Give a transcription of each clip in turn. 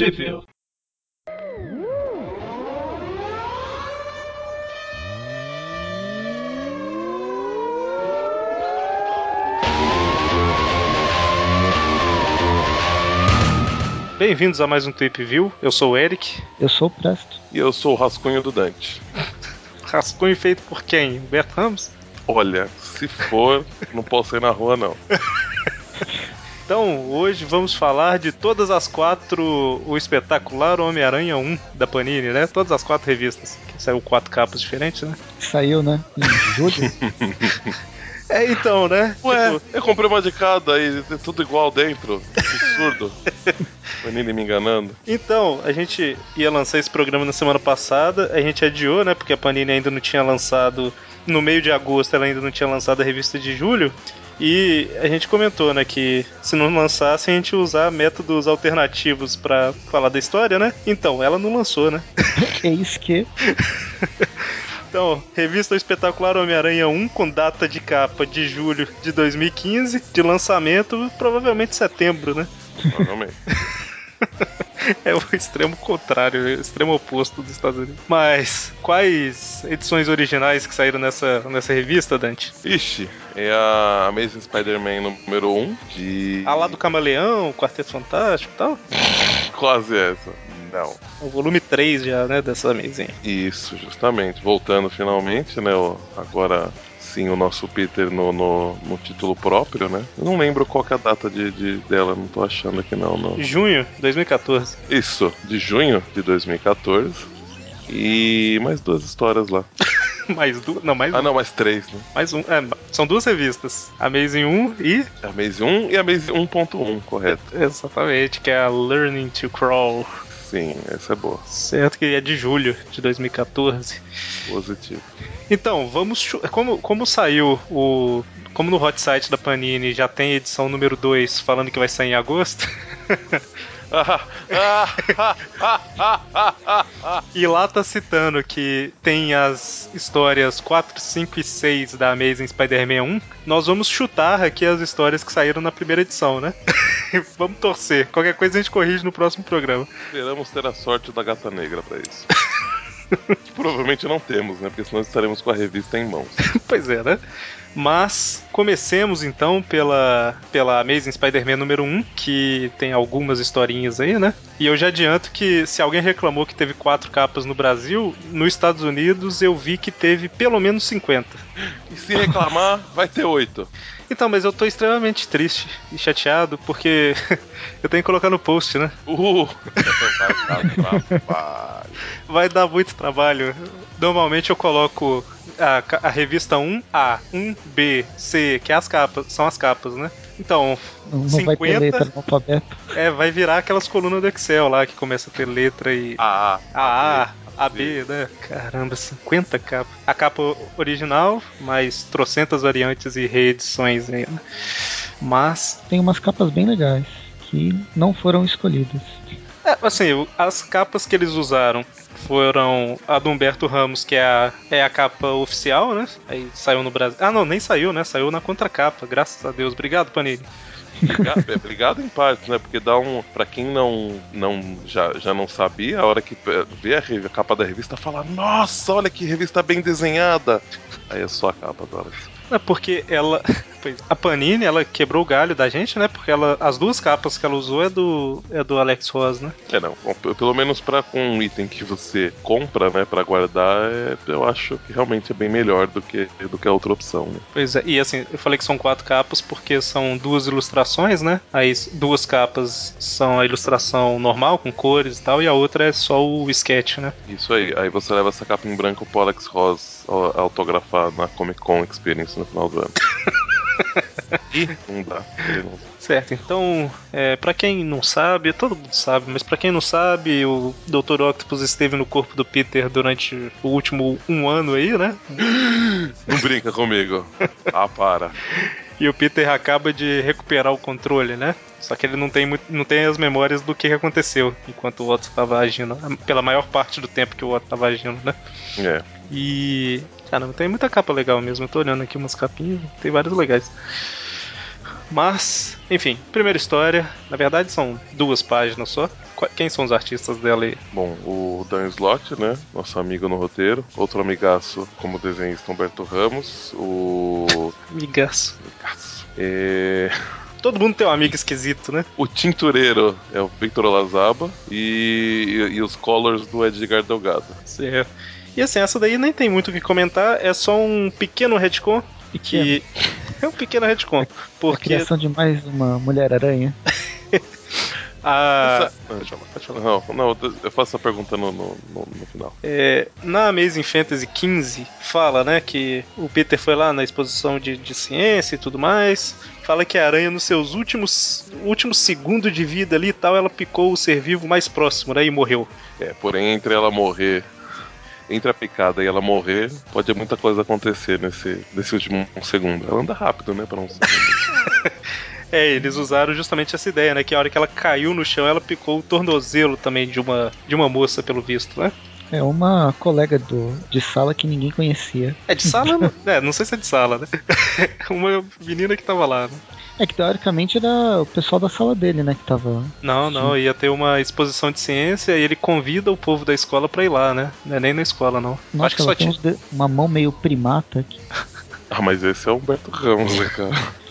Tip. Bem-vindos a mais um Trip View. Eu sou o Eric. Eu sou o Presto. E eu sou o Rascunho do Dante. Rascunho feito por quem? Bert Ramos? Olha, se for, não posso ir na rua, não. Então, hoje vamos falar de todas as quatro, o espetacular Homem-Aranha 1 da Panini, né? Todas as quatro revistas. Que saiu quatro capas diferentes, né? Saiu, né? Em julho. É, então, né? Ué, tipo... eu comprei uma de cada e é tudo igual dentro. Absurdo. Panini me enganando. Então, a gente ia lançar esse programa na semana passada, a gente adiou, né? Porque a Panini ainda não tinha lançado. No meio de agosto, ela ainda não tinha lançado a revista de julho. E a gente comentou, né, que se não lançasse, a gente ia usar métodos alternativos para falar da história, né? Então, ela não lançou, né? É isso que. Então, revista Espetacular Homem-Aranha 1, com data de capa de julho de 2015, de lançamento provavelmente setembro, né? Provavelmente. é o extremo contrário, o extremo oposto dos Estados Unidos. Mas quais edições originais que saíram nessa, nessa revista, Dante? Ixi, é a Amazing Spider-Man número 1 de. A lá do Camaleão, Quarteto Fantástico e tal? Quase essa. Não. O volume 3 já, né, dessa Amazing. Isso, justamente. Voltando finalmente, né? Agora sim o nosso Peter no, no, no, título próprio, né? Eu não lembro qual é a data de, de, dela, não tô achando aqui não, não. Junho de 2014. Isso, de junho de 2014. E mais duas histórias lá. mais duas? Não, mais Ah, um. não, mais três, né? Mais um. É, são duas revistas. Amazing 1 e. Amazing 1 e Amazing 1.1, correto. Exatamente, que é a Learning to Crawl. Sim, essa é boa. Certo, que é de julho de 2014. Positivo. Então, vamos. Como, como saiu o. Como no hot site da Panini já tem edição número 2 falando que vai sair em agosto. e lá tá citando que tem as histórias 4, 5 e 6 da Amazing Spider-Man 1. Nós vamos chutar aqui as histórias que saíram na primeira edição, né? vamos torcer. Qualquer coisa a gente corrige no próximo programa. Esperamos ter a sorte da gata negra para isso. Provavelmente não temos, né? Porque senão estaremos com a revista em mãos. pois é, né? Mas comecemos então pela, pela Amazing Spider-Man número 1, que tem algumas historinhas aí, né? E eu já adianto que se alguém reclamou que teve quatro capas no Brasil, nos Estados Unidos eu vi que teve pelo menos 50. E se reclamar, vai ter oito. Então, mas eu tô extremamente triste e chateado porque eu tenho que colocar no post, né? Uh, vai dar trabalho. Vai dar muito trabalho. Normalmente eu coloco a, a revista 1A, 1B, C, que é as capas, são as capas, né? Então, não, não 50, vai ter letra no alfabeto. É, vai virar aquelas colunas do Excel lá que começa a ter letra e. A, A, A, A, B, né? Caramba, 50 capas. A capa original, mais trocentas variantes e reedições aí, né? Mas. Tem umas capas bem legais que não foram escolhidas. É, assim, as capas que eles usaram foram a do Humberto Ramos, que é a, é a capa oficial, né? Aí saiu no Brasil. Ah, não, nem saiu, né? Saiu na contracapa, graças a Deus. Obrigado, Panini. Obrigado, obrigado em parte, né? Porque dá um. Pra quem não, não já, já não sabia, a hora que vê a, a capa da revista, fala: Nossa, olha que revista bem desenhada. Aí é só a capa agora. É porque ela. A Panini, ela quebrou o galho da gente, né? Porque ela, as duas capas que ela usou é do, é do Alex Ross, né? É, não. Pelo menos para um item que você compra, né, para guardar, é, eu acho que realmente é bem melhor do que, do que a outra opção, né? Pois é, e assim, eu falei que são quatro capas porque são duas ilustrações, né? Aí duas capas são a ilustração normal, com cores e tal, e a outra é só o sketch, né? Isso aí. Aí você leva essa capa em branco pro Alex Ross autografar na Comic Con Experience no final do ano. Ih, não dá. Certo, então, é, para quem não sabe, todo mundo sabe, mas para quem não sabe, o Dr. Octopus esteve no corpo do Peter durante o último um ano aí, né? Não brinca comigo. Ah, para. E o Peter acaba de recuperar o controle, né? Só que ele não tem, muito, não tem as memórias do que aconteceu enquanto o Otto estava agindo. Pela maior parte do tempo que o Otto estava agindo, né? É. E. Caramba, tem muita capa legal mesmo. Eu tô olhando aqui umas capinhas, tem várias legais. Mas, enfim, primeira história. Na verdade, são duas páginas só. Qu- Quem são os artistas dela aí? Bom, o Dan Slott, né? Nosso amigo no roteiro. Outro amigaço como desenhista Humberto Ramos. O. Migaço. Amigaço. É... Todo mundo tem um amigo esquisito, né? O tintureiro é o Victor Olazaba. E... e os colors do Edgar Delgado. Certo. E assim, essa daí nem tem muito o que comentar, é só um pequeno retcon que. É um pequeno retcon. A Porque criação de mais uma Mulher-Aranha. a. Essa- Não. Não, eu faço essa pergunta no, no, no- no final. É, na Amazing Fantasy XV fala, né, que o Peter foi lá na exposição de, de ciência e tudo mais. Fala que a aranha, nos seus últimos, últimos segundos de vida ali e tal, ela picou o ser vivo mais próximo, né, e morreu. É, porém, entre ela morrer. Entre a picada e ela morrer, pode muita coisa acontecer nesse, nesse último segundo. Ela anda rápido, né? Pra um. É, eles usaram justamente essa ideia, né, que a hora que ela caiu no chão, ela picou o tornozelo também de uma, de uma moça, pelo visto, né? É uma colega do, de sala que ninguém conhecia. É de sala? é, não sei se é de sala, né? uma menina que tava lá, né? É que teoricamente era o pessoal da sala dele, né? Que tava. Não, não, ia ter uma exposição de ciência e ele convida o povo da escola pra ir lá, né? Não é nem na escola, não. Nossa, Acho que ela só tinha. de- uma mão meio primata aqui. ah, mas esse é o Humberto Ramos, né, cara?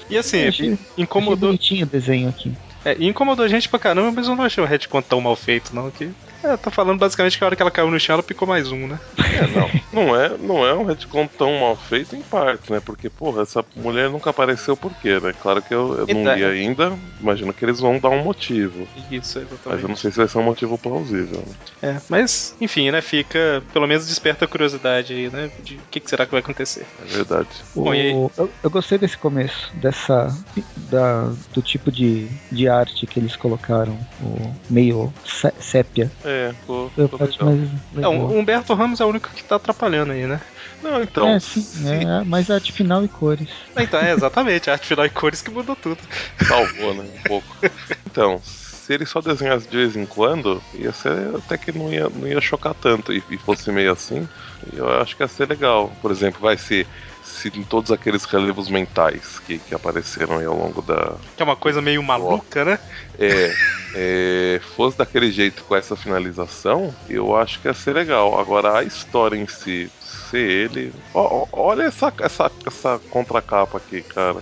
E assim, Eu achei- Achei incomodou, bonitinho o desenho aqui. é, incomodou a gente pra caramba, mas eu não achei o retcon tão mal feito, não. Que, é, tá falando basicamente que a hora que ela caiu no chão, ela picou mais um, né? É, não. Não é, não é um retcon tão mal feito em parte, né? Porque, porra, essa mulher nunca apareceu por quê, né? Claro que eu, eu não li ainda, imagino que eles vão dar um motivo. Isso, Mas exatamente. eu não sei se vai ser um motivo plausível. É, mas, enfim, né? Fica, pelo menos desperta a curiosidade aí, né? De o que, que será que vai acontecer. É verdade. Bom, e aí? O, eu, eu gostei desse começo, dessa. Da, do tipo de, de arte que eles colocaram, o meio sé- sépia. É, ficou, a ficou É, legal. o Humberto Ramos é o único que tá atrapalhando aí, né? Não, então. é, sim, se- é, mas arte final e cores. Então, é, exatamente, a arte final e cores que mudou tudo. Salvou, né? Um pouco. Então, se ele só desenhasse de vez em quando, ia ser até que não ia, não ia chocar tanto. E, e fosse meio assim, eu acho que ia ser legal. Por exemplo, vai ser. Se em todos aqueles relevos mentais que, que apareceram aí ao longo da. Que é uma coisa meio maluca, né? É, é, fosse daquele jeito com essa finalização, eu acho que ia ser legal. Agora, a história em si, ser ele. ó, ó, olha essa, essa, essa contracapa aqui, cara.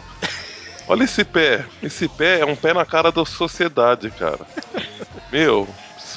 Olha esse pé. Esse pé é um pé na cara da sociedade, cara. Meu,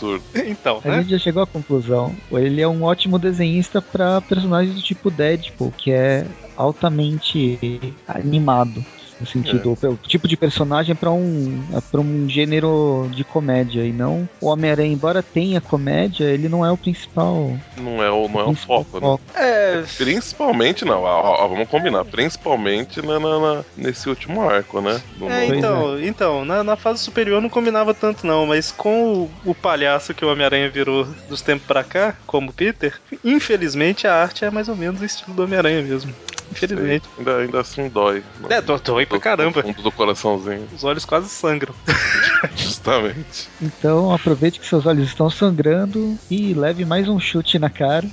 absurdo. Então, A né? gente já chegou à conclusão. Ele é um ótimo desenhista para personagens do tipo Deadpool, que é altamente animado. No sentido, o tipo de personagem para um, para um gênero de comédia e não o Homem-Aranha, embora tenha comédia, ele não é o principal. Não é o, não é o principal foco, né? É. Principalmente, não, ó, ó, vamos combinar. Principalmente na, na- na- nesse último arco, né? No- É, então, então na, na fase superior não combinava tanto não, mas com o, o palhaço que o Homem-Aranha virou dos tempos pra cá, como Peter, infelizmente a arte é mais ou menos o estilo do Homem-Aranha mesmo. Infelizmente. Ainda, ainda assim dói. É, dó- dói pra Do- caramba. Do fundo do coraçãozinho. Os olhos quase sangram. Justamente. Então aproveite que seus olhos estão sangrando e leve mais um chute na cara.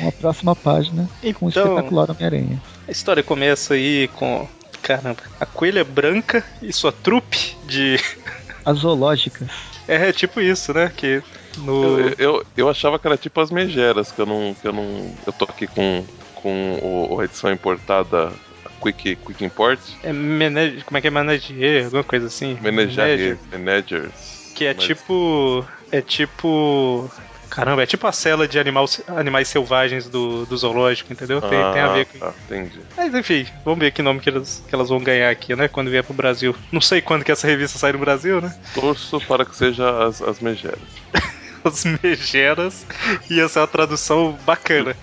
Uma próxima página com o Então, espetacular Homem-Aranha. a história começa aí com. Caramba, a coelha branca e sua trupe de. As zoológicas. É tipo isso, né? Que no. Eu, eu, eu achava que era tipo as megeras, que eu não. Que eu, não eu tô aqui com, com o, a edição importada Quick, Quick Import. É menage... Como é que é Menagier? Alguma coisa assim? Menagerie, Managers. Que é Mas- tipo. É tipo. Caramba, é tipo a cela de animal, animais selvagens do, do zoológico, entendeu? Tem, tem a ver com. Ah, tá, entendi. Mas enfim, vamos ver que nome que elas, que elas vão ganhar aqui, né? Quando vier pro Brasil. Não sei quando que essa revista sai no Brasil, né? Torço para que seja as, as. As megeras ia ser uma tradução bacana.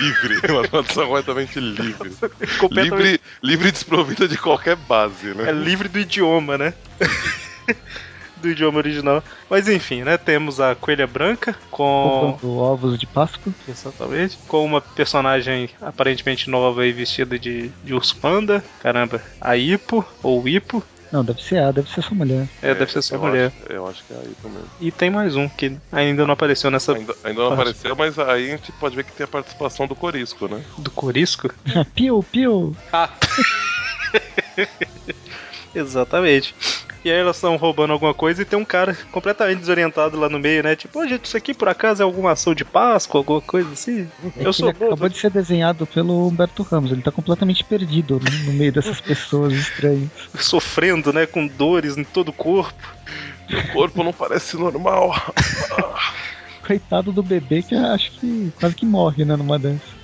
Livre, uma tradução completamente livre. Completamente- Livre, livre e desprovida de qualquer base, né? É livre do idioma, né? do idioma original. Mas enfim, né? Temos a Coelha Branca com. Comprando ovos de Páscoa. Exatamente. Com uma personagem aparentemente nova e vestida de, de urso panda. Caramba, a Ipo, ou Ipo. Não, deve ser a, deve ser sua mulher. É, deve ser só eu mulher. Acho, eu acho que é aí também. E tem mais um que ainda não apareceu nessa. Ainda, ainda não parte. apareceu, mas aí a gente pode ver que tem a participação do Corisco, né? Do Corisco? piu, piu. Ah! Exatamente. E aí elas estão roubando alguma coisa e tem um cara completamente desorientado lá no meio, né? Tipo, ô gente, isso aqui por acaso é alguma ação de Páscoa, alguma coisa assim? É Eu sou ele acabou de ser desenhado pelo Humberto Ramos, ele tá completamente perdido no meio dessas pessoas estranhas. Sofrendo, né? Com dores em todo o corpo. Meu corpo não parece normal. Coitado do bebê que acho que quase que morre, né, numa dessas.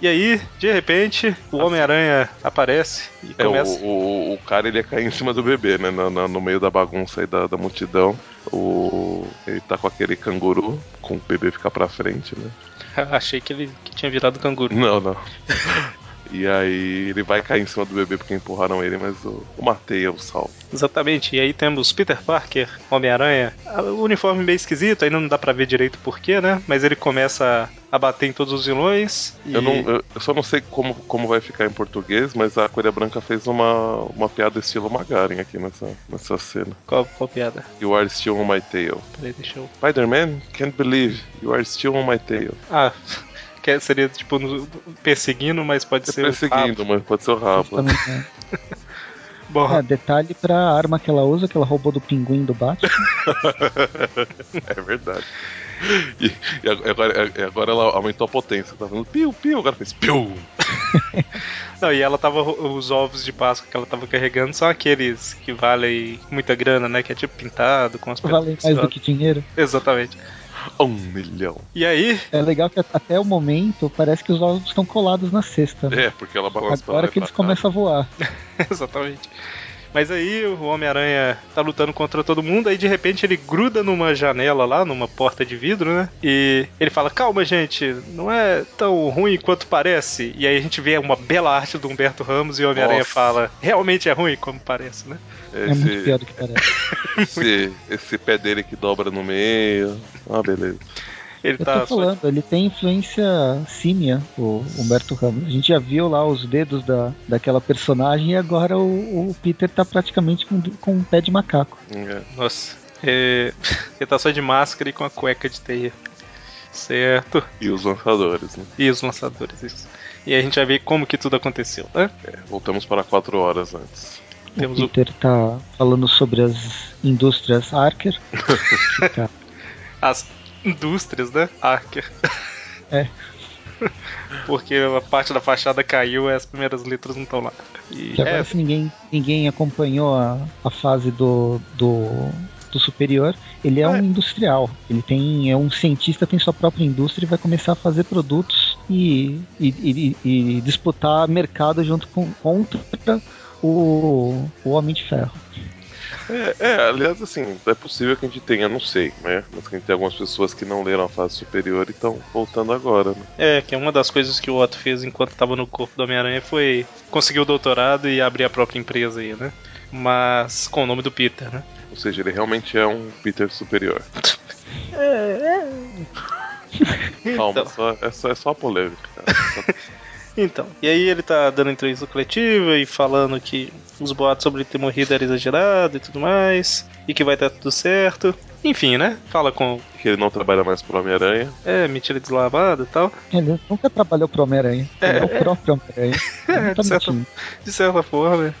E aí, de repente, o Homem-Aranha aparece e é, começa. O, o, o, cara ele ia cair em cima do bebê, né? No, no, no meio da bagunça aí da, da, multidão. O, ele tá com aquele canguru, com o bebê ficar pra frente, né? Achei que ele que tinha virado canguru. Não, não. E aí ele vai cair em cima do bebê porque empurraram ele, mas o, o Mateia o salva. Exatamente, e aí temos Peter Parker, Homem-Aranha, o uniforme meio esquisito, ainda não dá pra ver direito porquê, né? Mas ele começa a bater em todos os vilões. E... Eu, não, eu, eu, só não sei como, como vai ficar em português, mas a Coelha Branca fez uma, uma piada estilo Magaren aqui nessa, nessa cena. Qual, qual piada? You are still on my tail. Peraí, deixa eu. Spider-Man, can't believe you are still on my tail. Ah que seria tipo perseguindo, mas pode é ser perseguindo, mas pode ser o rabo. É. Bom. É, detalhe pra arma que ela usa, que ela roubou do pinguim do Batman. é verdade. E, e agora, agora, ela aumentou a potência, tá vendo piu, piu, agora fez piu. Não, e ela tava. Os ovos de Páscoa que ela tava carregando são aqueles que valem muita grana, né? Que é tipo pintado com as Valem mais do que dinheiro. Exatamente. Um milhão. E aí? É legal que até o momento parece que os ovos estão colados na cesta. Né? É, porque ela balança Agora que eles começam a voar. Exatamente. Mas aí o Homem-Aranha tá lutando contra todo mundo, aí de repente ele gruda numa janela lá, numa porta de vidro, né? E ele fala: Calma, gente, não é tão ruim quanto parece. E aí a gente vê uma bela arte do Humberto Ramos e o Homem-Aranha fala: Realmente é ruim como parece, né? Esse, é muito pior do que parece. esse, esse pé dele que dobra no meio. Ah, beleza. Ele Eu tá tô falando, só... ele tem influência símia, o Humberto Ramos. A gente já viu lá os dedos da, daquela personagem e agora o, o Peter tá praticamente com, com um pé de macaco. É. Nossa. É... Ele tá só de máscara e com a cueca de teia. Certo. E os lançadores, né? E os lançadores, isso. E a gente vai ver como que tudo aconteceu, né? É, voltamos para quatro horas antes. Temos o Peter o... tá falando sobre as indústrias Archer. tá. As indústrias, né? Archer. É. Porque a parte da fachada caiu e as primeiras letras não estão lá. E que agora, é... se ninguém, ninguém acompanhou a, a fase do, do, do superior, ele é, é, um industrial. Ele tem é um cientista, tem sua própria indústria e vai começar a fazer produtos e, e, e, e disputar mercado junto com contra o, o Homem de Ferro. É, é, aliás, assim, é possível que a gente tenha, não sei, né? Mas que a gente tem algumas pessoas que não leram a fase superior e estão voltando agora, né? É, que é uma das coisas que o Otto fez enquanto estava no corpo do Homem-Aranha foi conseguir o doutorado e abrir a própria empresa aí, né? Mas com o nome do Peter, né? Ou seja, ele realmente é um Peter superior. é, é. Calma, então. só, é, só, é só a polêmica, cara. Então, e aí ele tá dando entrevista coletiva e falando que os boatos sobre ele ter morrido era exagerado e tudo mais, e que vai dar tudo certo. Enfim, né? Fala com. Que ele não trabalha mais pro Homem-Aranha. É, mentira deslavada e tal. Ele nunca trabalhou pro Homem-Aranha. É, é o próprio Homem-Aranha. É, de, certa, de certa forma.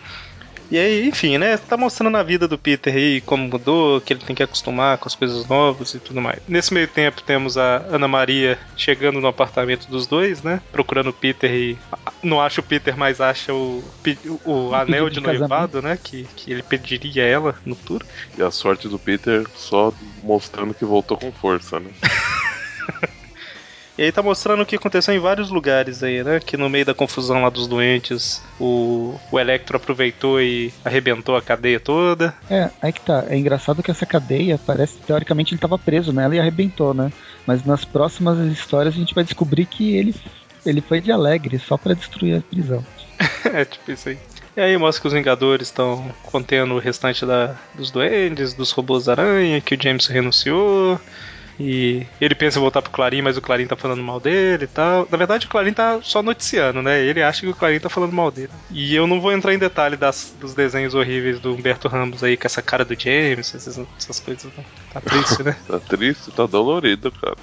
E aí, enfim, né? Tá mostrando a vida do Peter aí, como mudou, que ele tem que acostumar com as coisas novas e tudo mais. Nesse meio tempo, temos a Ana Maria chegando no apartamento dos dois, né? Procurando o Peter e. Não acha o Peter, mas acha o, o, o anel de, de noivado, né? Que, que ele pediria a ela no tour. E a sorte do Peter só mostrando que voltou com força, né? E aí tá mostrando o que aconteceu em vários lugares aí, né? Que no meio da confusão lá dos doentes, o, o Electro aproveitou e arrebentou a cadeia toda. É, aí que tá. É engraçado que essa cadeia parece, teoricamente, ele tava preso nela e arrebentou, né? Mas nas próximas histórias a gente vai descobrir que ele, ele foi de alegre, só para destruir a prisão. é, tipo isso aí. E aí mostra que os Vingadores estão contendo o restante da, dos duendes, dos robôs aranha, que o James renunciou. E ele pensa em voltar pro Clarim, mas o Clarim tá falando mal dele e tal. Na verdade, o Clarim tá só noticiando, né? Ele acha que o Clarim tá falando mal dele. E eu não vou entrar em detalhe das, dos desenhos horríveis do Humberto Ramos aí, com essa cara do James, essas, essas coisas. Né? Tá triste, né? tá triste, tá dolorido, cara.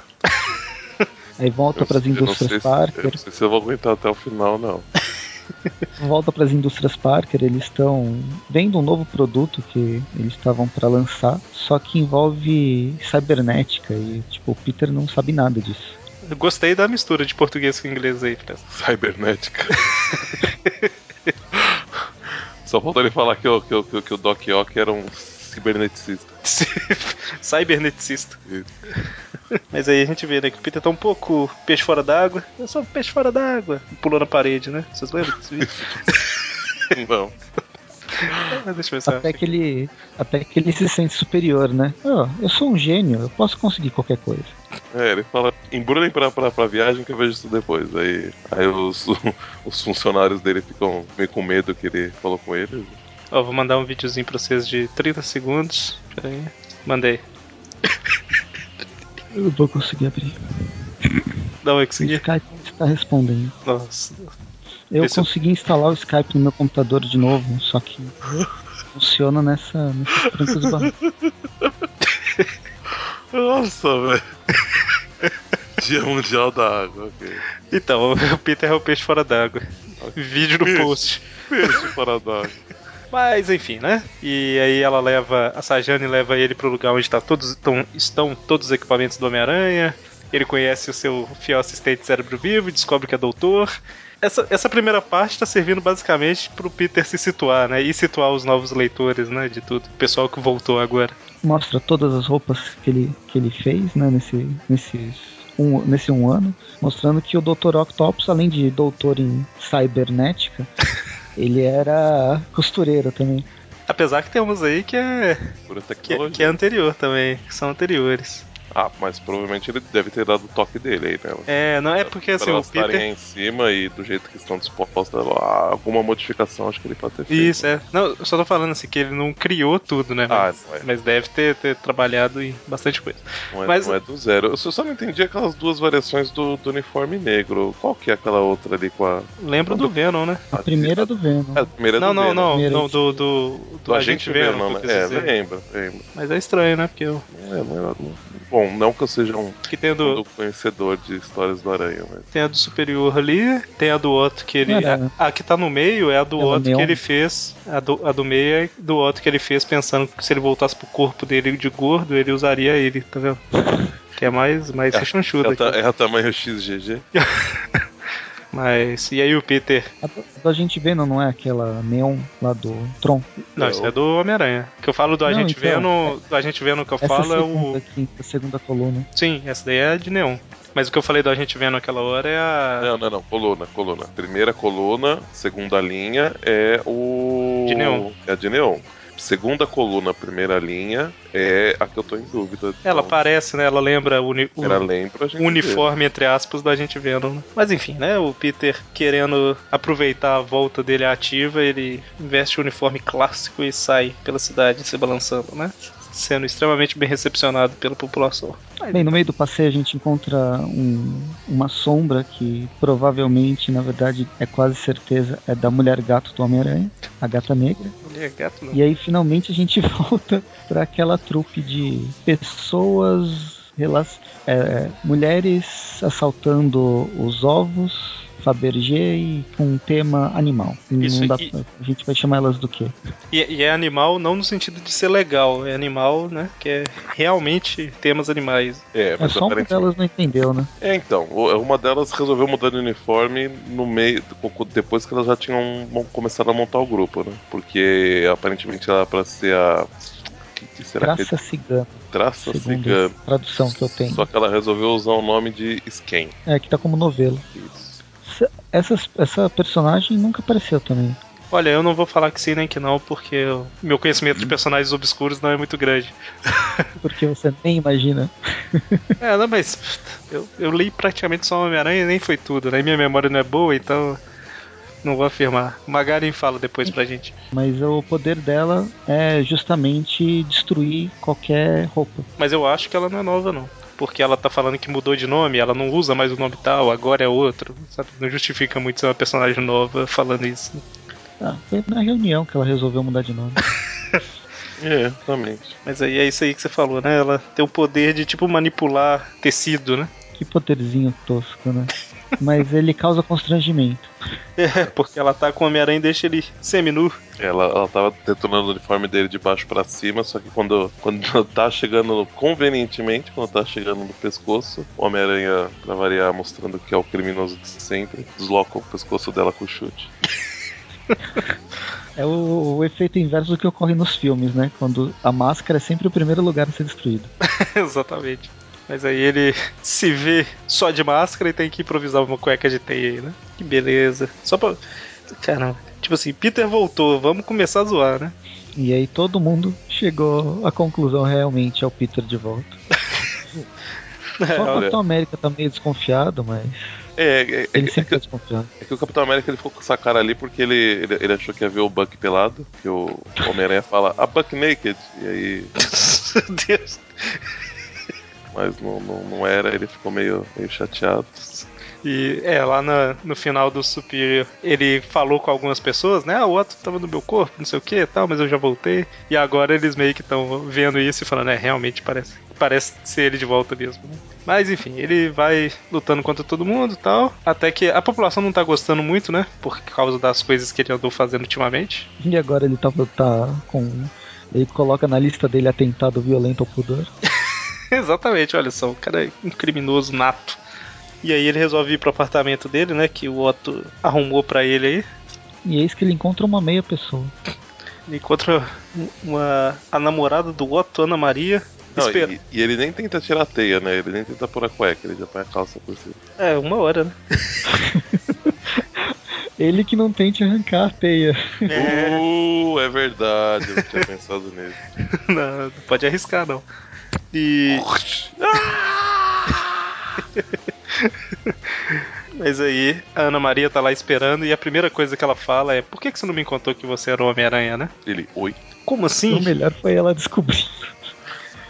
Aí volta para as indústrias Parker. não sei se eu vou aguentar até o final, não. Volta para as indústrias Parker, eles estão vendo um novo produto que eles estavam para lançar, só que envolve cibernética e tipo o Peter não sabe nada disso. Eu gostei da mistura de português com inglês aí, Fresno. Cibernética. Só faltou ele falar que o, que o, que o Doc Ock era um ciberneticista. Cyberneticista. Mas aí a gente vê, né, que o Peter tá um pouco peixe fora d'água. Eu sou um peixe fora d'água. Pulou na parede, né? Vocês lembram desse vídeo? Não. Mas deixa eu ver se eu Até acho que ele, até que ele se sente superior, né? Ó, eu sou um gênio, eu posso conseguir qualquer coisa. É, ele fala, embrulhem pra, pra, pra viagem que eu vejo isso depois. Aí, aí os, os funcionários dele ficam meio com medo que ele falou com eles. Ó, vou mandar um videozinho pra vocês de 30 segundos. Pera aí. Mandei. Eu não vou conseguir abrir. Não, eu O consegui. Skype está respondendo. Nossa. Eu Esse- consegui instalar o Skype no meu computador de novo, só que funciona nessa, e barrancos. Nossa, velho. Dia Mundial da Água, ok. Então, o Peter é o peixe fora d'água. Vídeo no Peixe. post. Peixe fora d'água. Mas enfim, né? E aí ela leva. A Sajane leva ele pro lugar onde tá todos, tão- estão todos os equipamentos do Homem-Aranha. Ele conhece o seu fiel assistente cérebro vivo e descobre que é doutor. Essa, essa primeira parte tá servindo basicamente pro Peter se situar, né? E situar os novos leitores, né? De tudo. O pessoal que voltou agora. Mostra todas as roupas que ele, que ele fez, né, nesse, nesses um, nesse um ano, mostrando que o Dr. Octopus, além de doutor em cibernética, ele era costureiro também. Apesar que tem uns aí que é, que, que é anterior também, que são anteriores. Ah, mas provavelmente ele deve ter dado o toque dele aí, né? É, não é porque assim, Pra o Peter. aí em cima e do jeito que estão dispostas, lá, alguma modificação acho que ele pode ter feito. Isso, é. Não, eu só tô falando assim, que ele não criou tudo, né? Ah, Mas, não é. mas deve ter, ter trabalhado em bastante coisa. Não é, Mas- não é do zero. Eu só não entendi aquelas duas variações do, do uniforme negro. Qual que é aquela outra ali com a. Lembra do Venom, né? A primeira é do Venom. É, a primeira é Não, do não, Venom. não, não, a gente- do, do, do, Do Agente Venom, eu né? É, dizer. lembra, lembra. Mas é estranho, né? Porque eu, Não é, não é, não- Bom, não que eu seja um, que tem do, um conhecedor de histórias do Aranha, mas. tem a do superior ali, tem a do outro que ele. A, a que tá no meio é a do Ela outro que ele fez. A do, a do meio é do outro que ele fez pensando que se ele voltasse pro corpo dele de gordo, ele usaria ele, tá vendo? Que é mais, mais É, rechonchudo É, é a tamanho XGG? Mas. E aí o Peter. A do, a do Agente Venom não é aquela neon lá do Tron. Não, isso é do Homem-Aranha. O que eu falo do Não, Agente então, Venom. Do Agente Venom que eu falo é segunda o. aqui, a segunda coluna. Sim, essa daí é de neon. Mas o que eu falei do Agente Venom naquela hora é a. Não, não, não. Coluna, coluna. Primeira coluna, segunda linha é o. De neon. É a de neon. Segunda coluna, primeira linha é a que eu tô em dúvida. Ela Então, parece, né? Ela lembra o, uni- o- Ela lembra a gente o uniforme, entre aspas, do Agente Venom. né? Mas enfim, né? O Peter querendo aproveitar a volta dele ativa, ele veste o uniforme clássico e sai pela cidade se balançando, né? Sendo extremamente bem recepcionado pela população. Bem, no meio do passeio a gente encontra um- uma sombra que provavelmente, na verdade, é quase certeza, é da mulher gato do Homem-Aranha, a gata negra. É gato, não. E aí finalmente a gente volta para aquela trupe de pessoas, é, mulheres assaltando os ovos, Fabergé e com um tema animal. Isso, dá e- a gente vai chamar elas do quê? E, e é animal não no sentido de ser legal, é animal, né? Que é realmente temas animais. É, É mas só uma aparentemente- delas não entendeu, né? É, então, o- uma delas resolveu mudar de uniforme no meio, depois que elas já tinham começado a montar o grupo, né? Porque aparentemente ela era pra ser a. Que, que será Traça que cigana, é? Traça segundo cigana. a tradução que eu tenho. Só que ela resolveu usar o nome de Sken. É, que tá como novelo. Isso. Essa- essa personagem nunca apareceu também. Olha, eu não vou falar que sim nem que não, porque o meu conhecimento de personagens obscuros não é muito grande. Porque você nem imagina. É, não, mas eu, eu li praticamente só Homem-Aranha e nem foi tudo, né? Minha memória não é boa, então não vou afirmar. Magarin fala depois pra gente. Mas o poder dela é justamente destruir qualquer roupa. Mas eu acho que ela não é nova, não. Porque ela tá falando que mudou de nome, ela não usa mais o nome tal, agora é outro. Sabe? Não justifica muito ser uma personagem nova falando isso. Ah, foi na reunião que ela resolveu mudar de nome. É, exatamente. Mas aí é isso aí que você falou, né? Ela tem o poder de, tipo, manipular tecido, né? que poderzinho tosco, né? Mas ele causa constrangimento. É, porque ela tá com o Homem-Aranha e deixa ele semi-nu. Ela, ela tava detonando o uniforme dele de baixo pra cima, só que quando, quando tá chegando convenientemente, quando tá chegando no pescoço, o Homem-Aranha, pra variar, mostrando que é o criminoso de sempre, desloca o pescoço dela com o chute. É o, o, efeito inverso do que ocorre nos filmes, né? Quando a máscara é sempre o primeiro lugar a ser destruído. Exatamente. Mas aí ele se vê só de máscara e tem que improvisar uma cueca de teia aí, né? Que beleza. Só pra. Caramba. Tipo assim, Peter voltou, vamos começar a zoar, né? E aí todo mundo chegou à conclusão realmente ao Peter de volta. É, Só o Capitão América tá meio desconfiado, mas. É, é, ele é, sempre é, é desconfiado. É que o Capitão América ele ficou com essa cara ali porque ele, ele, ele achou que ia ver o Buck pelado, que o Homem-Aranha fala, a Buck naked, e aí. Meu Deus! Mas não, não, não, era, ele ficou meio, meio chateado. E é, lá no, no final do Superior, ele falou com algumas pessoas, né? Ah, o Otto tava no meu corpo, não sei o que tal, mas eu já voltei. E agora eles meio que estão vendo isso e falando, é, realmente parece, parece ser ele de volta mesmo. Né? Mas enfim, ele vai lutando contra todo mundo e tal. Até que a população não tá gostando muito, né? Por causa das coisas que ele andou fazendo ultimamente. E agora ele tá, tá com. Ele coloca na lista dele atentado violento ao pudor. Exatamente, olha só, o cara é um criminoso nato. E aí ele resolve ir pro apartamento dele, né? Que o Otto arrumou para ele aí. E eis que ele encontra uma meia pessoa. Ele encontra uma, a namorada do Otto, Ana Maria. Não, e, e, ele nem tenta tirar a teia, né? Ele nem tenta pôr a cueca, ele já põe a calça por cima. É, uma hora, né? ele que não tente arrancar a teia. É, uh, é verdade, eu não tinha pensado nele. Não, não pode arriscar, não. E. Mas aí a Ana Maria tá lá esperando e a primeira coisa que ela fala é: Por que, que você não me contou que você era o Homem-Aranha, né? Ele, oi? Como assim? O melhor foi ela descobrir.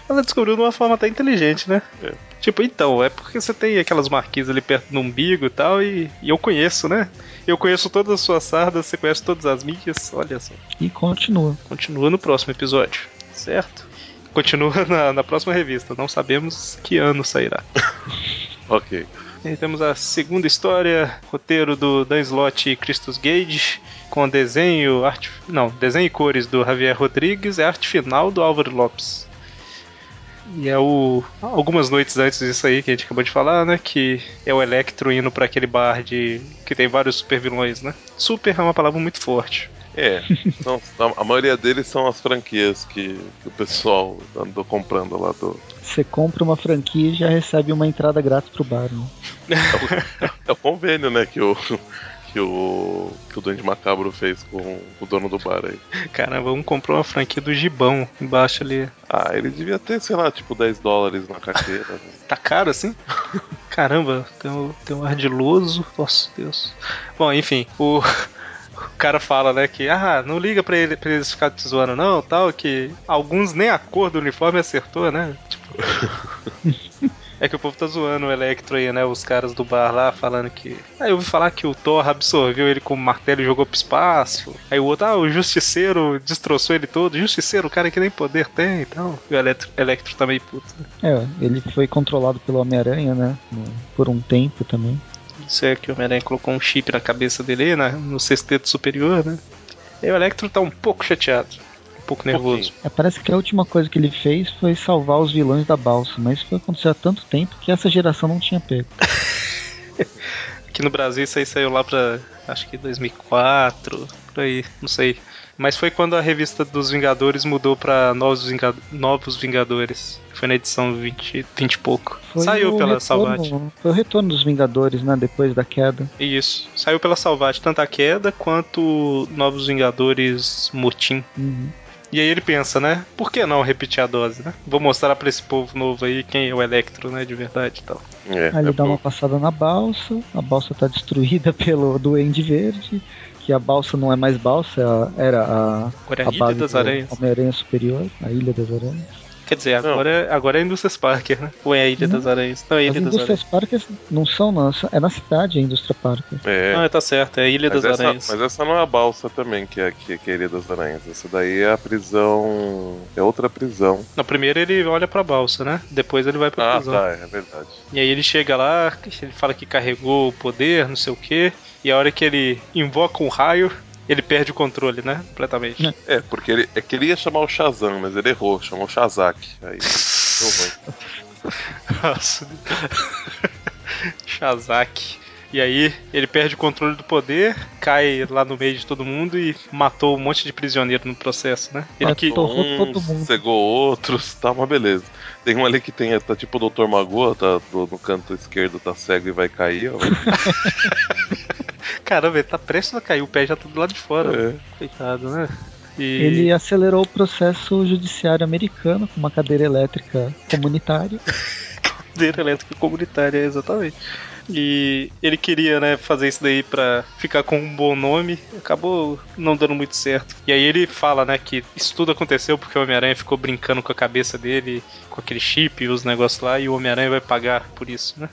Ela descobriu de uma forma até inteligente, né? É. Tipo, então, é porque você tem aquelas marquinhas ali perto do umbigo e tal, e, e eu conheço, né? Eu conheço todas as suas sardas, você conhece todas as mídias, olha só. E continua. Continua no próximo episódio, certo? Continua na, na próxima revista, não sabemos que ano sairá. ok. E temos a segunda história, roteiro do Dan Slott e Christus Gage, com desenho, arte, não, desenho e cores do Javier Rodrigues e arte final do Álvaro Lopes. E é o. Algumas noites antes disso aí que a gente acabou de falar, né? Que é o Electro indo para aquele bar de. que tem vários super vilões, né? Super é uma palavra muito forte. É, então, a maioria deles são as franquias que, que o pessoal andou comprando lá do. Você compra uma franquia e já recebe uma entrada grátis pro bar, né? É o, é o convênio, né, que o, que o, que o Duende Macabro fez com o dono do bar aí. Caramba, um comprou uma franquia do Gibão embaixo ali. Ah, ele devia ter, sei lá, tipo 10 dólares na carteira. Né? tá caro assim? Caramba, tem um, tem um ardiloso. Nossa, Deus. Bom, enfim, o o cara fala, né, que ah, não liga pra, ele, pra eles ficarem te zoando, não, tal, que alguns nem a cor do uniforme acertou, né? Tipo. É que o povo tá zoando o Electro aí, né? Os caras do bar lá falando que. Aí eu ouvi falar que o Thor absorveu ele com o martelo e jogou pro espaço. Aí o outro, ah, o Justiceiro destroçou ele todo. Justiceiro, o cara que nem poder tem então. E o Electro, Electro tá meio puto. Né? É, ele foi controlado pelo Homem-Aranha, né? Por um tempo também. É que o Homem-Aranha colocou um chip na cabeça dele, né, no sexteto superior, né? E o Electro tá um pouco chateado, um pouco nervoso. É, parece que a última coisa que ele fez foi salvar os vilões da balsa, mas isso foi acontecer há tanto tempo que essa geração não tinha pego. Aqui no Brasil isso aí saiu lá pra acho que 2004, por aí, não sei. Mas foi quando a revista dos Vingadores mudou pra Novos, Vingad Novos Vingadores. Foi na edição 20, 20 e pouco. Foi Saiu pela Salvate. Foi o retorno dos Vingadores, né? Depois da queda. Isso. Saiu pela Salvate tanto a queda quanto Novos Vingadores Motim. Uhum. E aí ele pensa, né? Por que não repetir a dose, né? Vou mostrar para esse povo novo aí quem é o Electro, né? De verdade e tal. É, aí ele é dá bom. uma passada na balsa, a balsa tá destruída pelo Duende Verde que a balsa não é mais balsa, era a, a, a Ilha das Aranhas. Homem-Aranha Superior, a Ilha das Aranhas. Quer dizer, agora, é, agora é a Indústria Parker, né? Ou é a Ilha Não. das Aranhas? Não, é a As Ilha das indústrias Aranhas. Parkers não são nossa, é na cidade a indústria Parker. É. Ah, tá certo, é a Ilha Mas das essa, Aranhas. mas essa não é a balsa também, que é, que, que é a Ilha das Aranhas. Essa daí é a prisão. É outra prisão. No primeiro ele olha pra balsa, né? Depois ele vai pra Ah, prisão. tá, é verdade. E aí ele chega lá, ele fala que carregou o poder, não sei o quê. E a hora que ele invoca um raio, ele perde o controle, né? Completamente. É. É, porque ele, é que ele ia chamar o Shazam, mas ele errou, chamou o Shazak. Aí deu ruim. Nossa. Shazak. E aí ele perde o controle do poder, cai lá no meio de todo mundo e matou um monte de prisioneiro no processo, né? Ele Ah, que. Uns, todo mundo. cegou outros, tá uma beleza. Tem um ali que tem, tá tipo o Dr. Magoa, tá do- no canto esquerdo, tá cego e vai cair, ó. Caramba, ele tá prestes a cair, o pé já tá do lado de fora. É. Coitado, né? E... Ele acelerou o processo judiciário americano com uma cadeira elétrica comunitária. Cadeira elétrica comunitária, exatamente. E ele queria, né, fazer isso daí pra ficar com um bom nome, acabou não dando muito certo. E aí ele fala, né, que isso tudo aconteceu porque o Homem-Aranha ficou brincando com a cabeça dele, com aquele chip e os negócios lá, e o Homem-Aranha vai pagar por isso, né?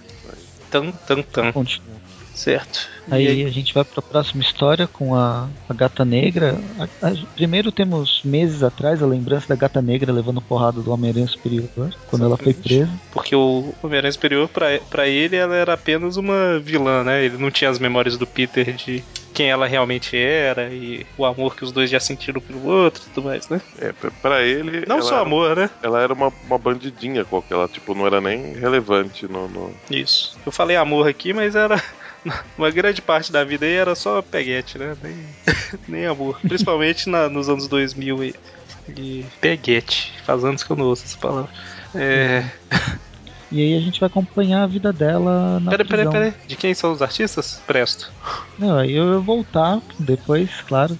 Tan, tan, tan. Continua. Certo. E Aí a gente vai para a próxima história com a, a Gata Negra. A- a- primeiro temos meses atrás a lembrança da Gata Negra levando porrada do Homem-Aranha Superior quando ela foi Exatamente. presa. Porque o Homem-Aranha Superior, pra, pra ele, ela era apenas uma vilã, né? Ele não tinha as memórias do Peter de quem ela realmente era e o amor que os dois já sentiram pelo outro e tudo mais, né? É, pra- ele. Não só era- amor, né? Ela era uma, uma bandidinha qualquer, ela tipo, não era nem relevante no. no- Isso. Eu falei amor aqui, mas era. Uma grande parte da vida aí era só peguete, né? Nem, nem amor. Principalmente na- nos anos 2000 e, e peguete. Faz anos que eu não ouço essa palavra. É. E aí a gente vai acompanhar a vida dela na Peraí, peraí, prisão. peraí. De quem são os artistas? Presto. Não, aí eu vou voltar depois, claro,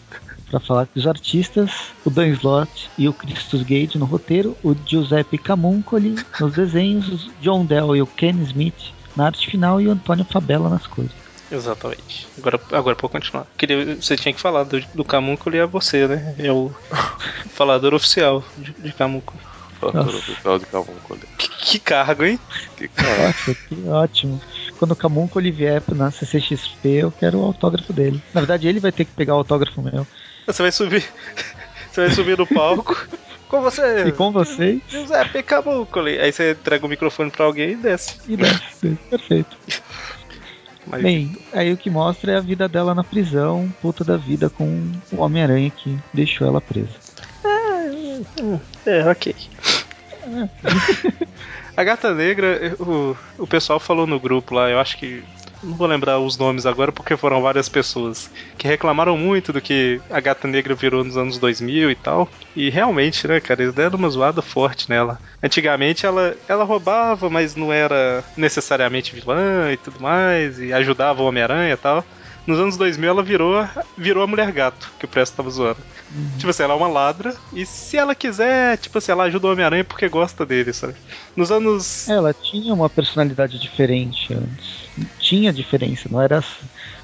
para falar que os artistas, o Dan Slott e o Christus Gage no roteiro, o Giuseppe Camuncoli nos desenhos, o John Dell e o Ken Smith na arte final e o Antônio Fabella nas cores. Exatamente. Agora, agora pode continuar. Queria, você tinha que falar do, do Camúnculo e é você, né? É o falador oficial de, de Camúnculo. Nossa. oficial de Cavúnculo. Que, que cargo, hein? Que cara. Nossa, que ótimo. Quando o Camuncoli vier na CCXP, eu quero o autógrafo dele. Na verdade, ele vai ter que pegar o autógrafo meu. Você vai subir. Você vai subir no palco. Com você. E com vocês, Giuseppe Camúnculo. Aí você entrega o microfone pra alguém e desce. e desce. Perfeito. Mas, Bem, aí o que mostra é a vida dela na prisão, puta da vida com o Homem-Aranha que deixou ela presa. É, ok. A Gata Negra, o, o pessoal falou no grupo lá, eu acho que. Não vou lembrar os nomes agora porque foram várias pessoas que reclamaram muito do que a Gata Negra virou nos anos 2000 e tal. E realmente, né, cara, eles deram uma zoada forte nela. Antigamente ela, ela roubava, mas não era necessariamente vilã e tudo mais, e ajudava o Homem-Aranha e tal. Nos anos 2000 ela virou, virou a mulher gato, que o Presto tava zoando. Tipo assim, ela é uma ladra, e se ela quiser, tipo assim, ela ajuda o Homem-Aranha porque gosta dele, sabe? Nos anos. Ela tinha uma personalidade diferente antes. Tinha diferença, não era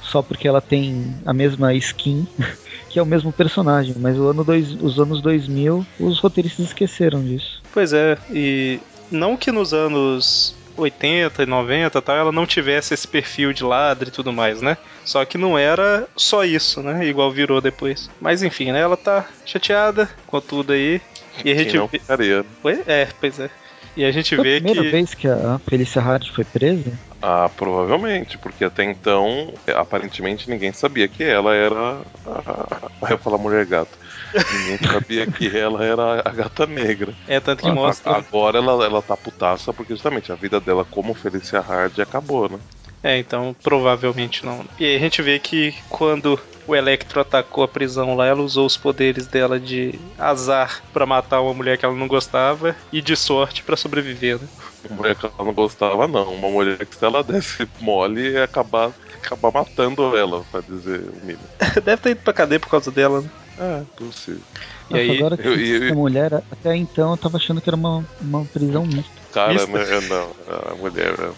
só porque ela tem a mesma skin, que é o mesmo personagem, mas o ano dois, os anos 2000, os roteiristas esqueceram disso. Pois é, e não que nos anos 80 e 90 tal, ela não tivesse esse perfil de ladra e tudo mais, né? Só que não era só isso, né? Igual virou depois. Mas enfim, né? Ela tá chateada com tudo aí. E a gente Quem não ficaria. Oi? É, pois é. E a gente Foi a vê primeira que. vez que a Felícia Hard foi presa? Ah, provavelmente, porque até então, é, aparentemente, ninguém sabia que ela era. A... Eu ia falar mulher gata. Ninguém sabia que ela era a gata negra. É, tanto que mostra. Agora ela, ela tá putaça porque justamente a vida dela como Felicia Hard acabou, né? É, então provavelmente não. E aí a gente vê que quando o Electro atacou a prisão lá, ela usou os poderes dela de azar pra matar uma mulher que ela não gostava e de sorte pra sobreviver, né? Uma mulher que ela não gostava, não. Uma mulher que se ela desse mole ia acabar, acabar matando ela, pra dizer o mínimo. Deve ter ido pra cadeia por causa dela, né? É, possível. E Nossa, aí, agora que eu- eu- a mulher, até então eu tava achando que era uma, uma prisão mista. Cara, né? é, Não, a mulher mesmo.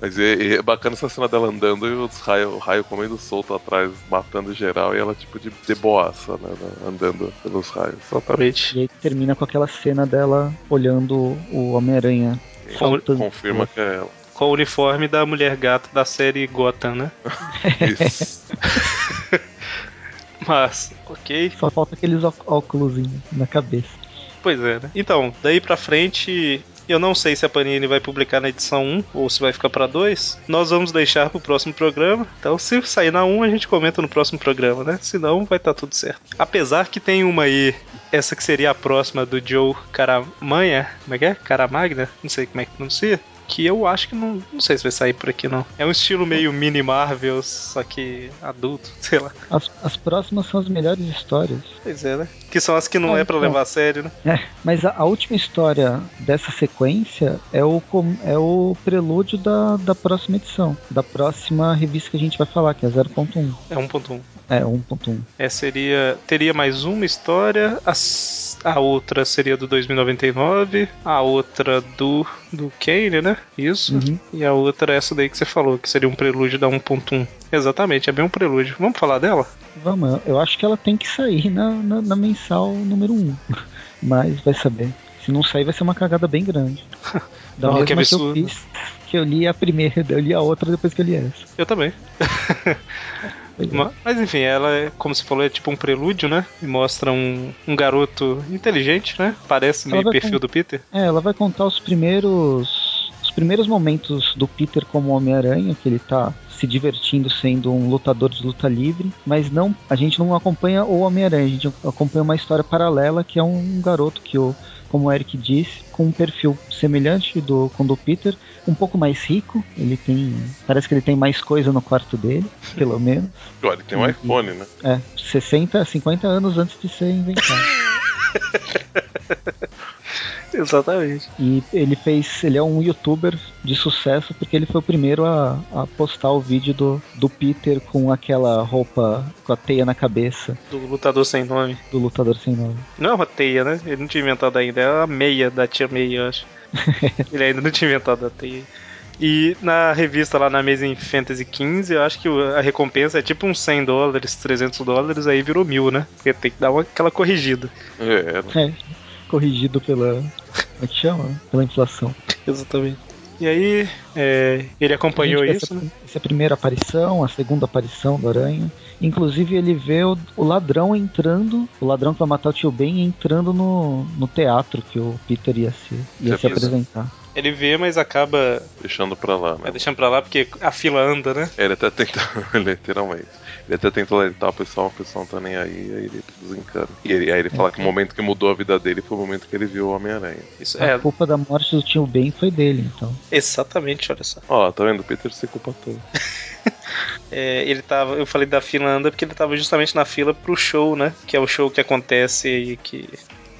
Mas é, é bacana essa cena dela andando e os raios raio comendo solto atrás, matando geral, e ela tipo de, de boaça, né? Andando pelos raios. exatamente. E aí termina com aquela cena dela olhando o Homem-Aranha confirma que é ela. Com o uniforme da mulher gato da série Gotham, né? Isso. Mas, ok. Só falta aqueles óculos na cabeça. Pois é, né? Então, daí pra frente, eu não sei se a Panini vai publicar na edição 1 ou se vai ficar pra 2. Nós vamos deixar pro próximo programa. Então, se sair na 1, a gente comenta no próximo programa, né? Se não, vai estar tudo certo. Apesar que tem uma aí, essa que seria a próxima do Joe Caramanha, como é que é? Caramagna? Não sei como é que pronuncia. Que eu acho que não. Não sei se vai sair por aqui, não. É um estilo meio mini Marvel, só que adulto, sei lá. As, as próximas são as melhores histórias. Pois é, né? Que são as que não Ah, é pra então. levar a sério, né? É, mas a, a última história dessa sequência é o, é o prelúdio da, da próxima edição. Da próxima revista que a gente vai falar, que é 0.1. É 1.1. É, 1.1. É, seria. Teria mais uma história. as- A, outra seria do 2099. A outra do. Do Kane, né? Isso. Uhum. E a outra é essa daí que você falou, que seria um prelúdio da 1.1. Exatamente, é bem um prelúdio. Vamos falar dela? Vamos, eu- acho que ela tem que sair na, na, na mensal número 1. Mas vai saber. Se não sair, vai ser uma cagada bem grande. Da Não, que que, eu fiz, que eu li a primeira, eu li a outra depois que eu li essa. Eu também. É. Ma- Mas enfim, ela é, como você falou, é tipo um prelúdio, né? E mostra um, um garoto inteligente, né? Parece meio perfil do Peter. É, ela vai contar os primeiros os primeiros momentos do Peter como Homem-Aranha, que ele tá se divertindo sendo um lutador de luta livre, mas não, a gente não acompanha o Homem-Aranha, a gente acompanha uma história paralela que é um garoto que o como o Eric disse, com um perfil semelhante do com do Peter, um pouco mais rico, ele tem, parece que ele tem mais coisa no quarto dele, pelo menos. Olha, ele tem um Uhum. iPhone, né? É, 60, 50 anos antes de ser inventado. Exatamente. E ele fez. Ele é um youtuber de sucesso porque ele foi o primeiro a, a postar o vídeo do, do Peter com aquela roupa com a teia na cabeça Do lutador sem nome. do lutador sem nome. Não é uma teia, né? Ele não tinha inventado ainda. É a meia da tia Meia, eu acho. Ele ainda não tinha inventado a teia. E na revista lá na Amazing Fantasy 15, eu acho que a recompensa é tipo uns 100 dólares, 300 dólares, aí virou mil, né? Porque tem que dar uma, aquela corrigida. É, né? É, corrigido pela. Como é que chama? Pela inflação. Exatamente. E aí, é, ele acompanhou isso, essa, né? essa é a primeira aparição, a segunda aparição do Aranha. Inclusive, ele vê o, o ladrão entrando, o ladrão que vai matar o tio Ben entrando no, no teatro que o Peter ia se, ia se apresentar. Ele vê, mas acaba Deixando pra lá, né? vai deixando pra lá porque a fila anda, né? É, Ele até tenta, literalmente. Ele até tenta alertar o pessoal, o pessoal não tá nem aí, aí ele desencana. E ele, aí ele fala que o momento que mudou a vida dele foi o momento que ele viu o Homem-Aranha. Isso A é, culpa da morte do tio Ben foi dele, então. exatamente, olha só. Ó, tá vendo? O Peter se culpa todo. É, ele tava, eu falei da fila anda porque ele tava justamente na fila pro show, né? Que é o show que acontece e que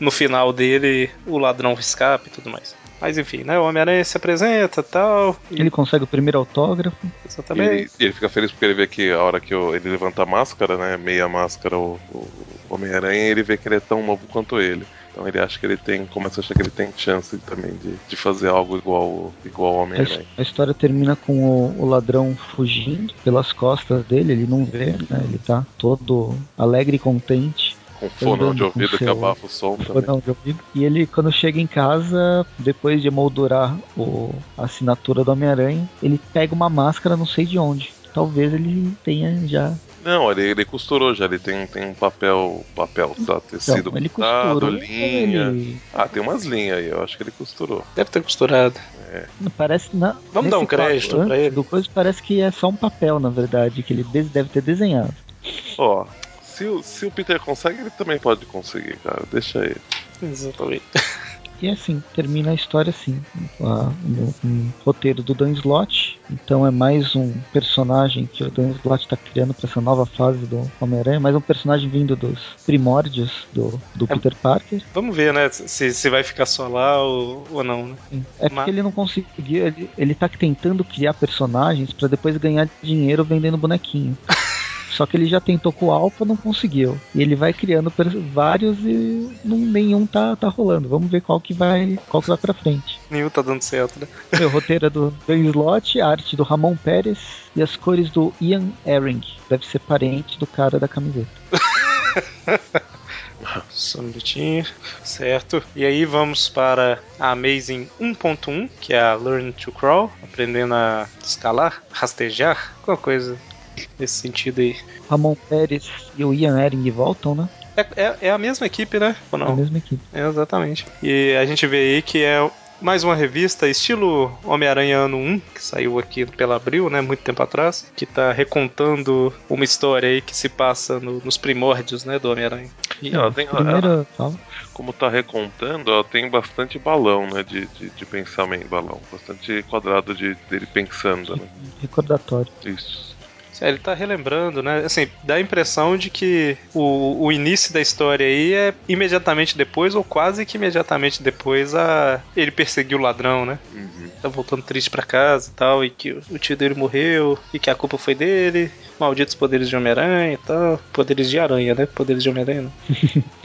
no final dele o ladrão escapa e tudo mais. Mas enfim, né? O Homem-Aranha se apresenta tal. e- Ele consegue o primeiro autógrafo. Exatamente. ele, e ele fica feliz porque ele vê que a hora que ele levanta a máscara, né? Meia máscara, o, o Homem-Aranha, ele vê que ele é tão novo quanto ele. Então ele acha que ele tem. Começa a achar que ele tem chance também de, de fazer algo igual, igual ao A, Homem-Aranha. a história termina com o, o ladrão fugindo pelas costas dele, ele não vê, né? Ele tá todo alegre e contente. Com fone de ouvido que abafa o som também. De ouvido. E ele, quando chega em casa, depois de emoldurar o, a assinatura do Homem-Aranha, ele pega uma máscara não sei de onde. Talvez ele tenha já. Não, ele, ele costurou já, ele tem, tem um papel, papel, tá? Tecido Então, ele pintado, costurou. linha. Ele... Ah, tem umas linhas aí, eu acho que ele costurou. Deve ter costurado. Parece na, Vamos dar um crédito pra ele? Do coisa parece que é só um papel, na verdade, que ele deve ter desenhado. Ó, se, o- se o Peter consegue, ele também pode conseguir, cara. Deixa ele. Exatamente. E assim, termina a história assim, no roteiro do Dan Slott. Então é mais um personagem que o Dan Slott está criando para essa nova fase do Homem-Aranha, mais um personagem vindo dos primórdios do, do É- Peter Parker. Vamos ver, né? Se, se vai ficar só lá ou, ou não, né? É porque Mas- ele não conseguiu, ele, ele tá tentando criar personagens para depois ganhar dinheiro vendendo bonequinho. Só que ele já tentou com o Alpha, não conseguiu. E ele vai criando vários e não, nenhum tá, tá rolando. Vamos ver qual que vai qual que vai pra frente. Nenhum tá dando certo, né? Meu roteiro é do Dan Slott, a arte do Ramon Pérez e as cores do Ian Ehring. Deve ser parente do cara da camiseta. Só um minutinho. Certo. E aí vamos para a Amazing 1.1, que é a Learn to Crawl, aprendendo a escalar, rastejar, alguma coisa nesse sentido aí. Ramon Pérez e o Ian Ehring voltam, né? É, é, é, a mesma equipe, né? Ou não? É a mesma equipe. É, exatamente. E a gente vê aí que é mais uma revista estilo Homem-Aranha Ano 1, que saiu aqui pela Abril, né, muito tempo atrás, que tá recontando uma história aí que se passa no, nos primórdios, né, do Homem-Aranha. E ela tem, primeira, ela, como tá recontando, ela tem bastante balão, né, de, de, de pensamento, balão, bastante quadrado de dele pensando, né. Recordatório. Isso. É, ele tá relembrando, né? Assim, dá a impressão de que o, o início da história aí é imediatamente depois, ou quase que imediatamente depois, a ele perseguiu o ladrão, né? Uhum. Tá voltando triste para casa e tal, e que o tio dele morreu, e que a culpa foi dele, malditos poderes de Homem-Aranha e tal. Poderes de aranha, né? Poderes de Homem-Aranha não.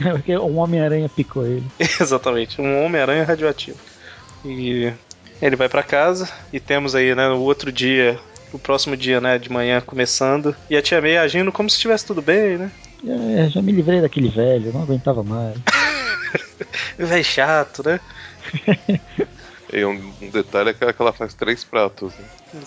é porque um Homem-Aranha picou ele. Exatamente, um Homem-Aranha radioativo. E ele vai para casa e temos aí, né, no outro dia o próximo dia, né, de manhã começando, e a tia May agindo como se estivesse tudo bem, né? É, já me livrei daquele velho, não aguentava mais. velho chato, né? e um, um, detalhe é que ela faz três pratos. Né?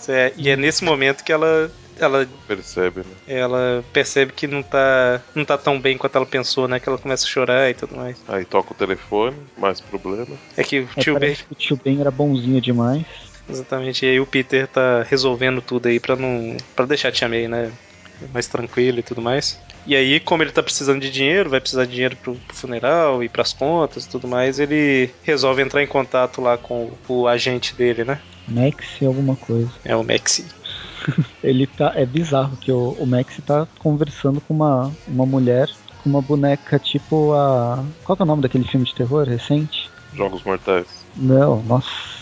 É, e é nesse momento que ela ela percebe, né? Ela percebe que não tá, não tá tão bem quanto ela pensou, né? Que ela começa a chorar e tudo mais. Aí toca o telefone, mais problema. É que o tio é, Ben. o tio Ben era bonzinho demais. Exatamente. E aí o Peter tá resolvendo tudo aí pra não. para deixar a Tia May, né? Mais tranquilo e tudo mais. E aí, como ele tá precisando de dinheiro, vai precisar de dinheiro pro, pro funeral e pras contas e tudo mais, ele resolve entrar em contato lá com o, o agente dele, né? Maxi alguma coisa. É o Maxi. ele tá. É bizarro que o, o Maxi tá conversando com uma, uma mulher com uma boneca tipo a. Qual é o nome daquele filme de terror recente? Jogos Mortais. Não, nossa.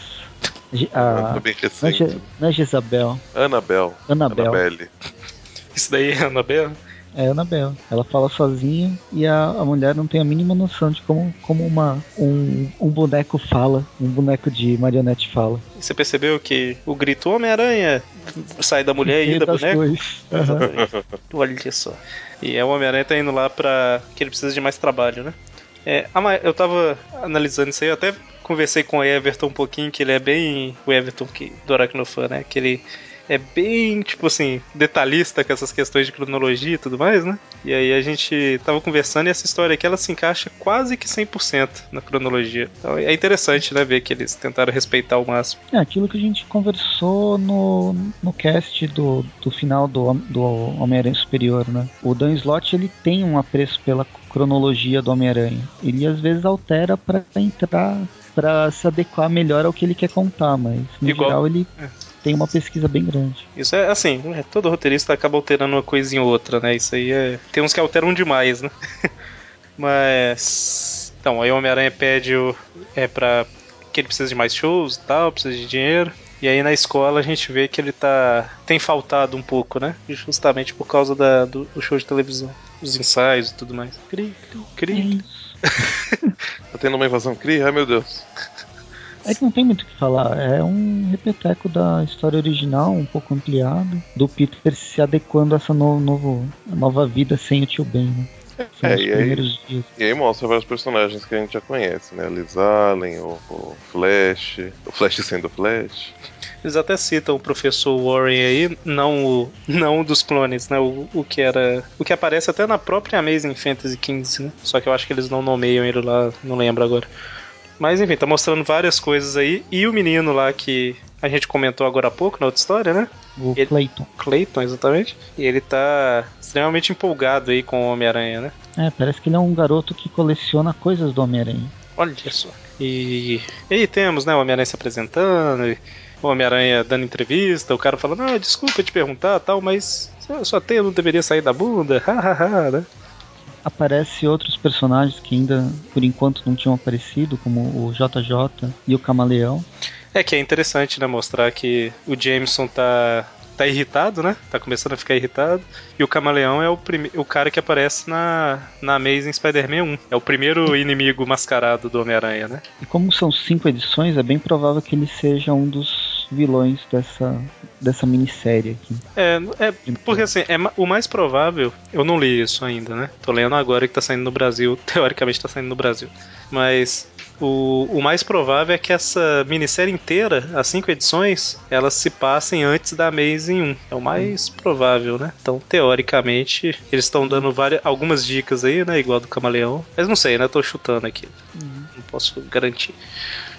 A, é bem recente. Não é, não é Gisabel. Anabel. Anabel. Anabelle. Isso daí é Anabel? É a Anabel. Ela fala sozinha e a, a mulher não tem a mínima noção de como, como uma, um, um boneco fala, um boneco de marionete fala. Você percebeu que o grito Homem-Aranha sai da mulher e, e da boneca? Uhum. Olha só. E o Homem-Aranha tá indo lá pra. que ele precisa de mais trabalho, né? É, eu tava analisando isso aí, eu até conversei com o Everton um pouquinho, que ele é bem o Everton que, do Aracnofan, né? Que ele é bem, tipo assim, detalhista com essas questões de cronologia e tudo mais, né? E aí a gente tava conversando e essa história aqui ela se encaixa quase que 100% na cronologia. Então é interessante, né, ver que eles tentaram respeitar o máximo. É aquilo que a gente conversou no, no cast do, do final do, do Homem-Aranha Superior, né? O Dan Slott ele tem um apreço pela cronologia do Homem-Aranha. Ele às vezes altera para entrar para se adequar melhor ao que ele quer contar, mas no Igual... geral ele é. tem uma pesquisa bem grande. Isso é assim, é, todo roteirista acaba alterando uma coisinha ou outra, né? Isso aí é. Tem uns que alteram demais, né? mas. Então, aí o Homem-Aranha pede o... é pra. que ele precisa de mais shows e tal, precisa de dinheiro. E aí na escola a gente vê que ele tá. tem faltado um pouco, né? Justamente por causa da, do, do show de televisão. Os ensaios e tudo mais. Cri, cri, cri. tá tendo uma invasão cri? Ai meu Deus. É que não tem muito o que falar. É um repeteco da história original, um pouco ampliado, do Peter se adequando a essa no, novo, nova vida sem o tio Ben, né? É, e aí, e aí, mostra vários personagens que a gente já conhece, né? Liz Allen, o, o Flash, o Flash sendo o Flash. Eles até citam o professor Warren aí, não o, não dos clones, né? O, o que era. O que aparece até na própria Amazing Fantasy XV, né? Só que eu acho que eles não nomeiam ele lá, não lembro agora. Mas enfim, tá mostrando várias coisas aí. E o menino lá que a gente comentou agora há pouco na outra história, né? O ele, Clayton. Clayton, exatamente. E ele tá extremamente empolgado aí com o Homem-Aranha, né? É, parece que ele é um garoto que coleciona coisas do Homem-Aranha. Olha só. E, e aí temos, né, o Homem-Aranha se apresentando, o Homem-Aranha dando entrevista, o cara falando, ah, desculpa te perguntar tal, mas sua teia não deveria sair da bunda, hahaha, né? Aparece outros personagens que ainda, por enquanto, não tinham aparecido, como o JJ e o Camaleão. É que é interessante, né, mostrar que o Jameson tá tá irritado, né? Tá começando a ficar irritado. E o Camaleão é o, prime... o cara que aparece na, na Amazing Spider-Man 1. É o primeiro inimigo mascarado do Homem-Aranha, né? E como são cinco edições, é bem provável que ele seja um dos vilões dessa, dessa minissérie aqui. É, é porque assim, é, o mais provável, eu não li isso ainda, né? Tô lendo agora que tá saindo no Brasil, teoricamente tá saindo no Brasil. Mas o, o mais provável é que essa minissérie inteira, as cinco edições, elas se passem antes da Amazing 1. É o mais provável, né? Então, teoricamente, eles estão dando várias, algumas dicas aí, né? Igual do Camaleão. Mas não sei, né? Tô chutando aqui. Uhum. Não posso garantir.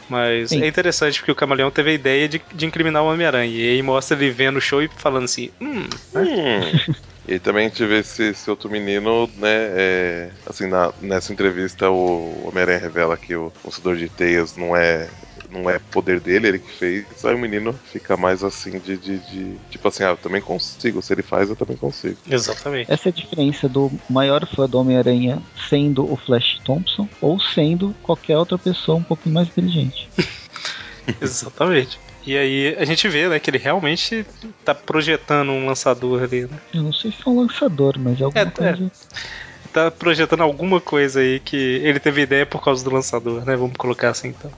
Mas Sim. é interessante porque o Camaleão teve a ideia de, de incriminar o Homem-Aranha. E aí mostra ele vendo o show e falando assim: hum. hum. E também a gente vê esse, esse outro menino, né? É, assim, na, nessa entrevista o Homem-Aranha revela que o Lançador de Teias não é não é poder dele, ele que fez, aí o menino fica mais assim de, de, de, tipo assim, ah, eu também consigo, se ele faz, eu também consigo. Exatamente. Essa é a diferença do maior fã do Homem-Aranha sendo o Flash Thompson ou sendo qualquer outra pessoa um pouquinho mais inteligente. Exatamente. E aí a gente vê, né, que ele realmente tá projetando um lançador ali, né? Eu não sei se é um lançador, mas é alguma é, coisa. É. Tá projetando alguma coisa aí que ele teve ideia por causa do lançador, né? Vamos colocar assim então.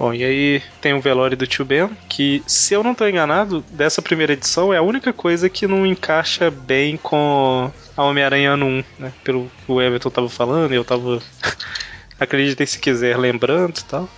Bom, e aí tem o velório do tio Ben, que, se eu não estou enganado, dessa primeira edição é a única coisa que não encaixa bem com a Homem-Aranha ano 1, né? Pelo que o Everton tava falando, eu tava. Acreditem se quiser, lembrando e tal.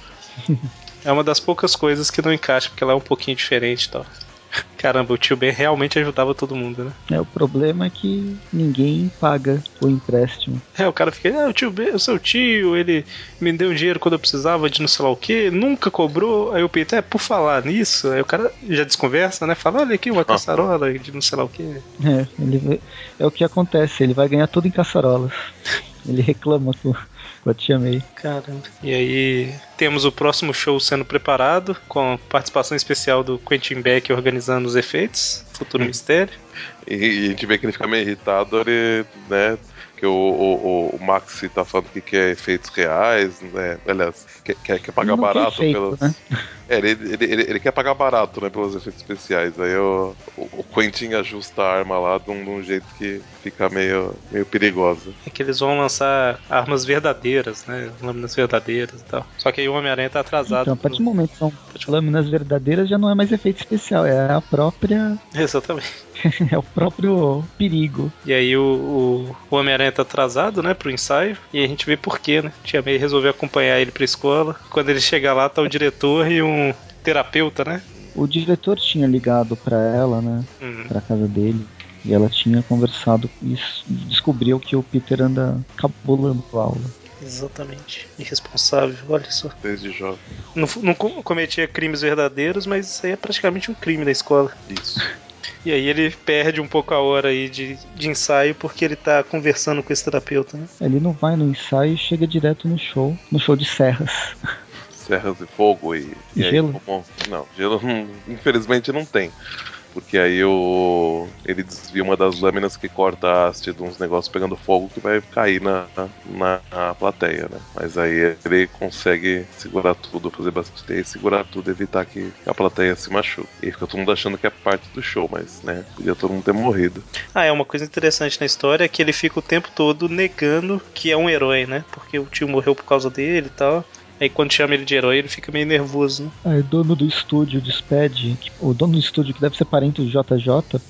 É uma das poucas coisas que não encaixa, porque ela é um pouquinho diferente e tal. Caramba, o tio Ben realmente ajudava todo mundo, né? É, o problema é que ninguém paga o empréstimo. É, o cara fica, ah, o tio Ben, o seu tio, ele me deu dinheiro quando eu precisava de não sei lá o que, nunca cobrou. Aí o Peter, é, por falar nisso, aí o cara já desconversa, né? Fala, olha aqui uma caçarola de não sei lá o que. É, ele, é o que acontece, ele vai ganhar tudo em caçarolas. Ele reclama com, com a Tia May. Caramba. E aí temos o próximo show sendo preparado, com participação especial do Quentin Beck organizando os efeitos. Futuro hum. Mistério. E, e, a gente vê que ele fica meio irritado, ele, né? Que o, o, o Maxi tá falando que quer efeitos reais, né? Aliás, quer, quer, quer pagar barato efeito, pelos. Né? É, ele, ele, ele, ele, quer pagar barato, né, pelos efeitos especiais. Aí o, o, Quentin ajusta a arma lá de um, de um, jeito que fica meio, meio perigosa. É que eles vão lançar armas verdadeiras, né? Lâminas verdadeiras e tal. Só que aí o Homem-Aranha tá atrasado. Então, a partir do momento que são lâminas verdadeiras, já não é mais efeito especial, é a própria. Exatamente. é o próprio perigo. E aí o, o, o Homem-Aranha tá atrasado, né, pro ensaio, e a gente vê por quê, né? Tia May resolveu acompanhar ele pra escola. Quando ele chega lá, tá o diretor e um terapeuta, né? O diretor tinha ligado para ela, né? Uhum. Pra casa dele. E ela tinha conversado e descobriu que o Peter anda cabulando a aula. Exatamente. Irresponsável, olha só. Desde jovem. Não, não cometia crimes verdadeiros, mas isso aí é praticamente um crime da escola. Isso. E aí ele perde um pouco a hora aí de, de ensaio porque ele tá conversando com esse terapeuta, né? Ele não vai no ensaio e chega direto no show, no show de serras serras de fogo e, e gelo? Aí, não, gelo infelizmente não tem. Porque aí o, ele desvia uma das lâminas que corta a haste de uns negócios pegando fogo que vai cair na, na, na plateia, né? Mas aí ele consegue segurar tudo, fazer bastante teia, segurar tudo, evitar que a plateia se machuque. E fica todo mundo achando que é parte do show, mas, né, podia todo mundo ter morrido. Ah, é uma coisa interessante na história é que ele fica o tempo todo negando que é um herói, né? Porque o tio morreu por causa dele e tal. Aí quando chama ele de herói, ele fica meio nervoso, né? Aí o dono do estúdio despede, o dono do estúdio que deve ser parente do JJ,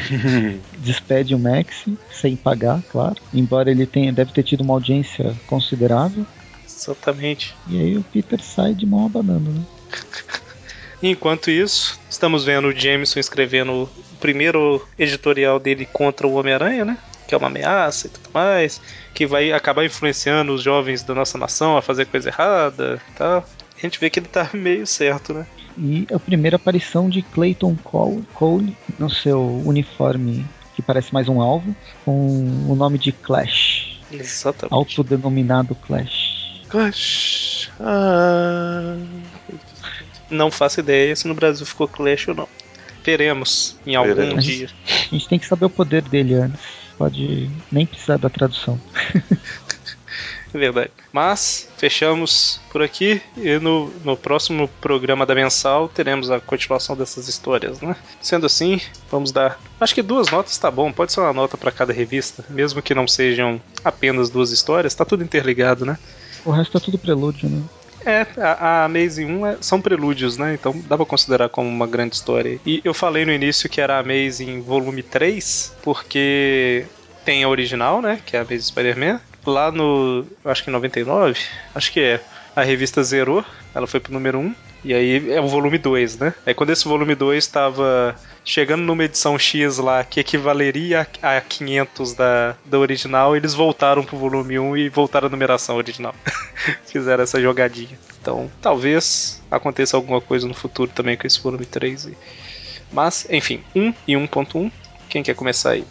despede o Max sem pagar, claro. Embora ele tenha, deve ter tido uma audiência considerável. Exatamente. E aí o Peter sai de mão abanando, né? Enquanto isso, estamos vendo o Jameson escrevendo o primeiro editorial dele contra o Homem-Aranha, né? Que é uma ameaça e tudo mais, que vai acabar influenciando os jovens da nossa nação a fazer coisa errada e tal. A gente vê que ele tá meio certo, né? E a primeira aparição de Clayton Cole, Cole no seu uniforme que parece mais um alvo, com o nome de Clash. Exatamente. Autodenominado Clash. Clash. Ah. Não faço ideia se no Brasil ficou Clash ou não. Veremos em algum Veremos. dia. A gente tem que saber o poder dele antes pode nem precisar da tradução. É verdade. Mas fechamos por aqui e no, no próximo programa da mensal teremos a continuação dessas histórias, né? Sendo assim, vamos dar. Acho que duas notas tá bom, pode ser uma nota para cada revista, mesmo que não sejam apenas duas histórias, tá tudo interligado, né? O resto é tudo prelúdio, né? É, a, a Amazing 1 é, são prelúdios, né? Então dá pra considerar como uma grande história. E eu falei no início que era a Amazing volume 3, porque tem a original, né? Que é a Amazing Spider-Man. Lá no. Acho que em 99, acho que é. A revista zerou, ela foi pro número 1. E aí é o volume 2, né? Aí quando esse volume 2 estava chegando numa edição X lá que equivaleria a 500 da, da original, eles voltaram pro volume 1 e voltaram a numeração original. Fizeram essa jogadinha. Então, talvez aconteça alguma coisa no futuro também com esse volume 3. Mas, enfim, 1 e 1.1. Quem quer começar aí?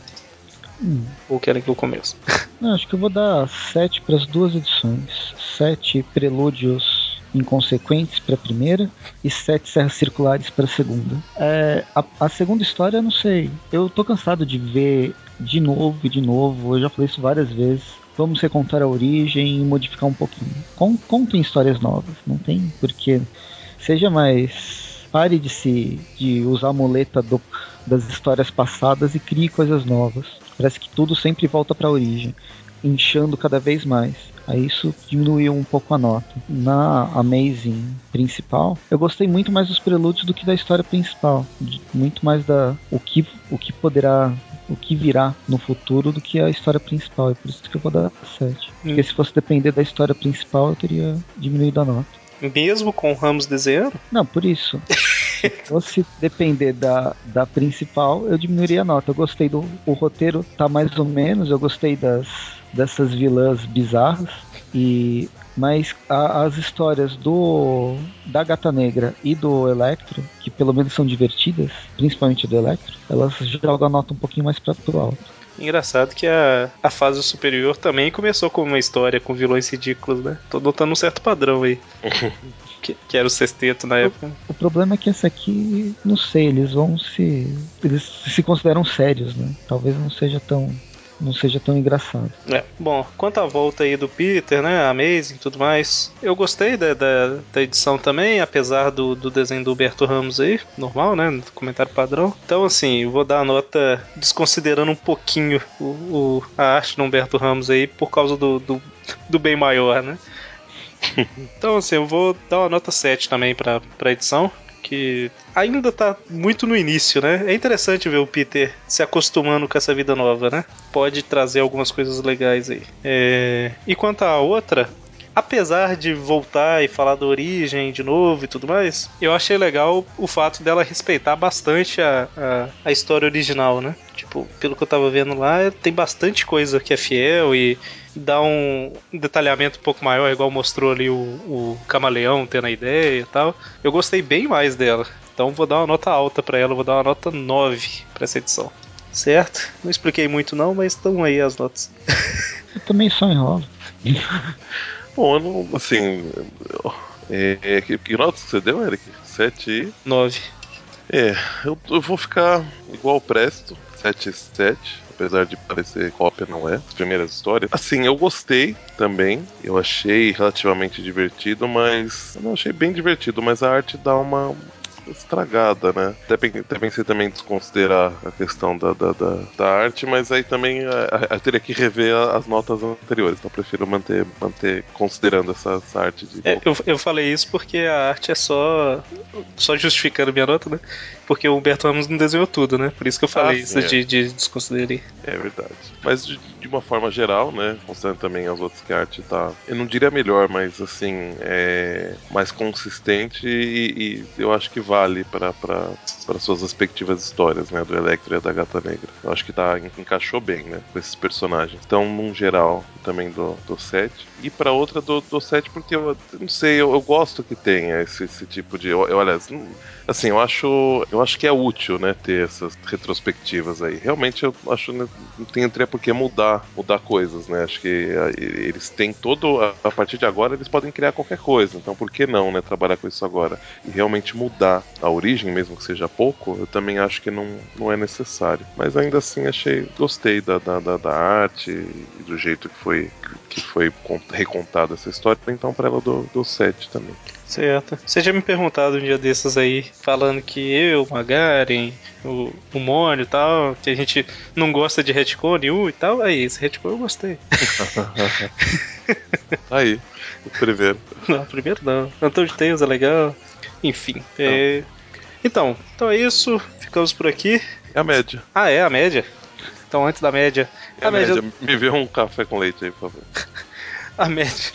Hum. Ou querem que eu comece? Não, acho que eu vou dar 7 para as duas edições. 7 prelúdios inconsequentes para a primeira e sete serras circulares para a segunda. É, a, segunda história, não sei. Eu tô cansado de ver de novo e de novo. Eu já falei isso várias vezes. Vamos recontar a origem e modificar um pouquinho. Contem histórias novas, não tem porque seja mais pare de se de usar a muleta do, das histórias passadas e crie coisas novas. Parece que tudo sempre volta para a origem, inchando cada vez mais. Aí isso diminuiu um pouco a nota. Na Amazing principal, eu gostei muito mais dos prelúdios do que da história principal. Muito mais da o que, o que poderá o que virá no futuro do que a história principal. É por isso que eu vou dar 7. Hum. Porque se fosse depender da história principal, eu teria diminuído a nota. Mesmo com o Ramos desenhando? Não, por isso. se fosse depender da, da principal, eu diminuiria a nota. Eu gostei do o roteiro, tá mais ou menos, eu gostei das dessas vilãs bizarras e mas a, as histórias do da Gata Negra e do Electro, que pelo menos são divertidas, principalmente do Electro, elas jogam a nota um pouquinho mais para o alto. Engraçado que a, a fase superior também começou com uma história com vilões ridículos, né? Tô notando um certo padrão aí. que, que, era o sexteto na época. O, o, problema é que essa aqui, não sei, eles vão se. Eles se consideram sérios, né? Talvez não seja tão não seja tão engraçado. É. Bom, quanto à volta aí do Peter, né? Amazing e tudo mais. Eu gostei da, da, da, edição também, apesar do, do desenho do Humberto Ramos aí, normal, né? Comentário padrão. Então, assim, eu vou dar a nota desconsiderando um pouquinho o, o a arte do Humberto Ramos aí por causa do, do, do bem maior, né? então, assim, eu vou dar uma nota 7 também pra, pra edição que ainda tá muito no início, né? É interessante ver o Peter se acostumando com essa vida nova, né? Pode trazer algumas coisas legais aí. É... E quanto à outra, apesar de voltar e falar da origem de novo e tudo mais, eu achei legal o fato dela respeitar bastante a, a, a, história original, né? Tipo, pelo que eu tava vendo lá, tem bastante coisa que é fiel e dá um detalhamento um pouco maior, igual mostrou ali o, o camaleão tendo a ideia e tal. Eu gostei bem mais dela. Então vou dar uma nota alta para ela, vou dar uma nota 9 para essa edição. Certo? Não expliquei muito não, mas estão aí as notas. Eu também só enrolo. Bom, eu não, assim. É, que, que nota você deu, Eric? 7 e. 9. É, eu, eu vou ficar igual o Presto, 7 e 7 apesar de parecer cópia, não é. As primeiras histórias. Assim, eu gostei também. Eu achei relativamente divertido, mas. Eu não achei bem divertido, mas a arte dá uma estragada, né? Até, até pensei também desconsiderar a questão da, da, da, da arte, mas aí também eu teria que rever as notas anteriores, então eu prefiro manter, manter considerando essa, essa arte de. É, eu, eu falei isso porque a arte é só. Só justificando minha nota, né? Porque o Humberto Ramos não desenhou tudo, né? Por isso que eu falei ah, isso é. de, de desconsiderar. É verdade. Mas de, de, uma forma geral, né? Considerando também as outras que a arte tá. Eu não diria melhor, mas assim, é mais consistente e, e eu acho que vale para suas respectivas histórias, né? Do Electro e da Gata Negra. Eu acho que tá, encaixou bem, né? Com esses personagens. Então, num geral, também do, do 7. E para outra do, do 7, porque eu não sei, eu, eu gosto que tenha esse, esse tipo de. Eu, olha, assim, eu acho. Eu acho que é útil, né, ter essas retrospectivas aí. Realmente eu acho né, não tem até por que mudar, mudar coisas, né? Acho que eles têm todo. A, a partir de agora eles podem criar qualquer coisa. Então por que não, né? Trabalhar com isso agora. E realmente mudar a origem, mesmo que seja pouco, eu também acho que não, não é necessário. Mas ainda assim achei. Gostei da, da, da, da arte e do jeito que foi, que foi recontada essa história, então para ela do, do 7 também. Certo. Você já me perguntado um dia desses aí, falando que eu, Magaren, o, o Mônio e tal, que a gente não gosta de retcon nenhum e tal. Aí, esse retcon eu gostei. aí, o primeiro. Não, o primeiro não. Antônio de Tales é legal. Enfim. É... Então, então é isso. Ficamos por aqui. É a média. Ah, é a média? Então, antes da média. É a, média... média. Me vê um café com leite aí, por favor. a média.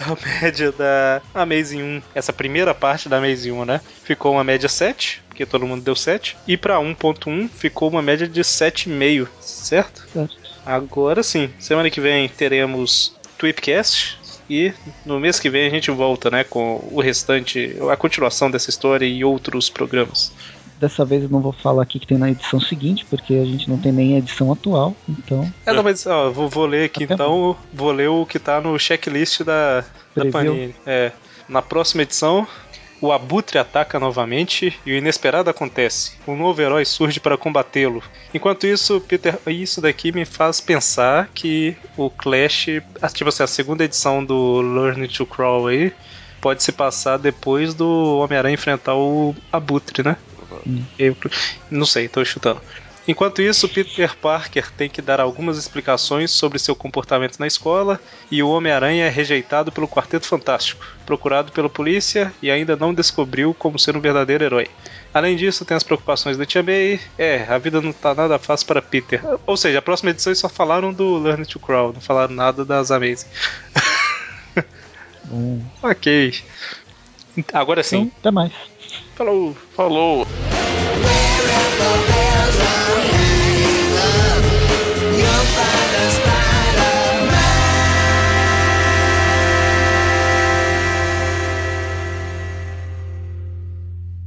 a média da Amazing 1, essa primeira parte da Amazing 1, né? Ficou uma média 7, porque todo mundo deu 7. E pra 1.1 ficou uma média de 7,5, certo? Certo. Agora sim, semana que vem teremos Tweepcast, e no mês que vem a gente volta, né, com o restante, a continuação dessa história e outros programas. Dessa vez eu não vou falar aqui que tem na edição seguinte, porque a gente não tem nem a edição atual, então. É, não, mas ó, vou, vou ler aqui Até então, vou ler o que tá no checklist da, da Panini. É, na próxima edição, o Abutre ataca novamente e o inesperado acontece. Um novo herói surge para combatê-lo. Enquanto isso, Peter, isso daqui me faz pensar que o Clash, tipo assim, a segunda edição do Learn to Crawl aí, pode se passar depois do Homem-Aranha enfrentar o Abutre, né? Eu, não sei, tô chutando. Enquanto isso, Peter Parker tem que dar algumas explicações sobre seu comportamento na escola e o Homem-Aranha é rejeitado pelo Quarteto Fantástico, procurado pela polícia e ainda não descobriu como ser um verdadeiro herói. Além disso, tem as preocupações da Tia May. É, a vida não tá nada fácil para Peter. Ou seja, a próxima edição só falaram do Learn to Crawl, não falaram nada das Amazing. hum. Ok. Agora sim. Então, até mais. Falou. Falou.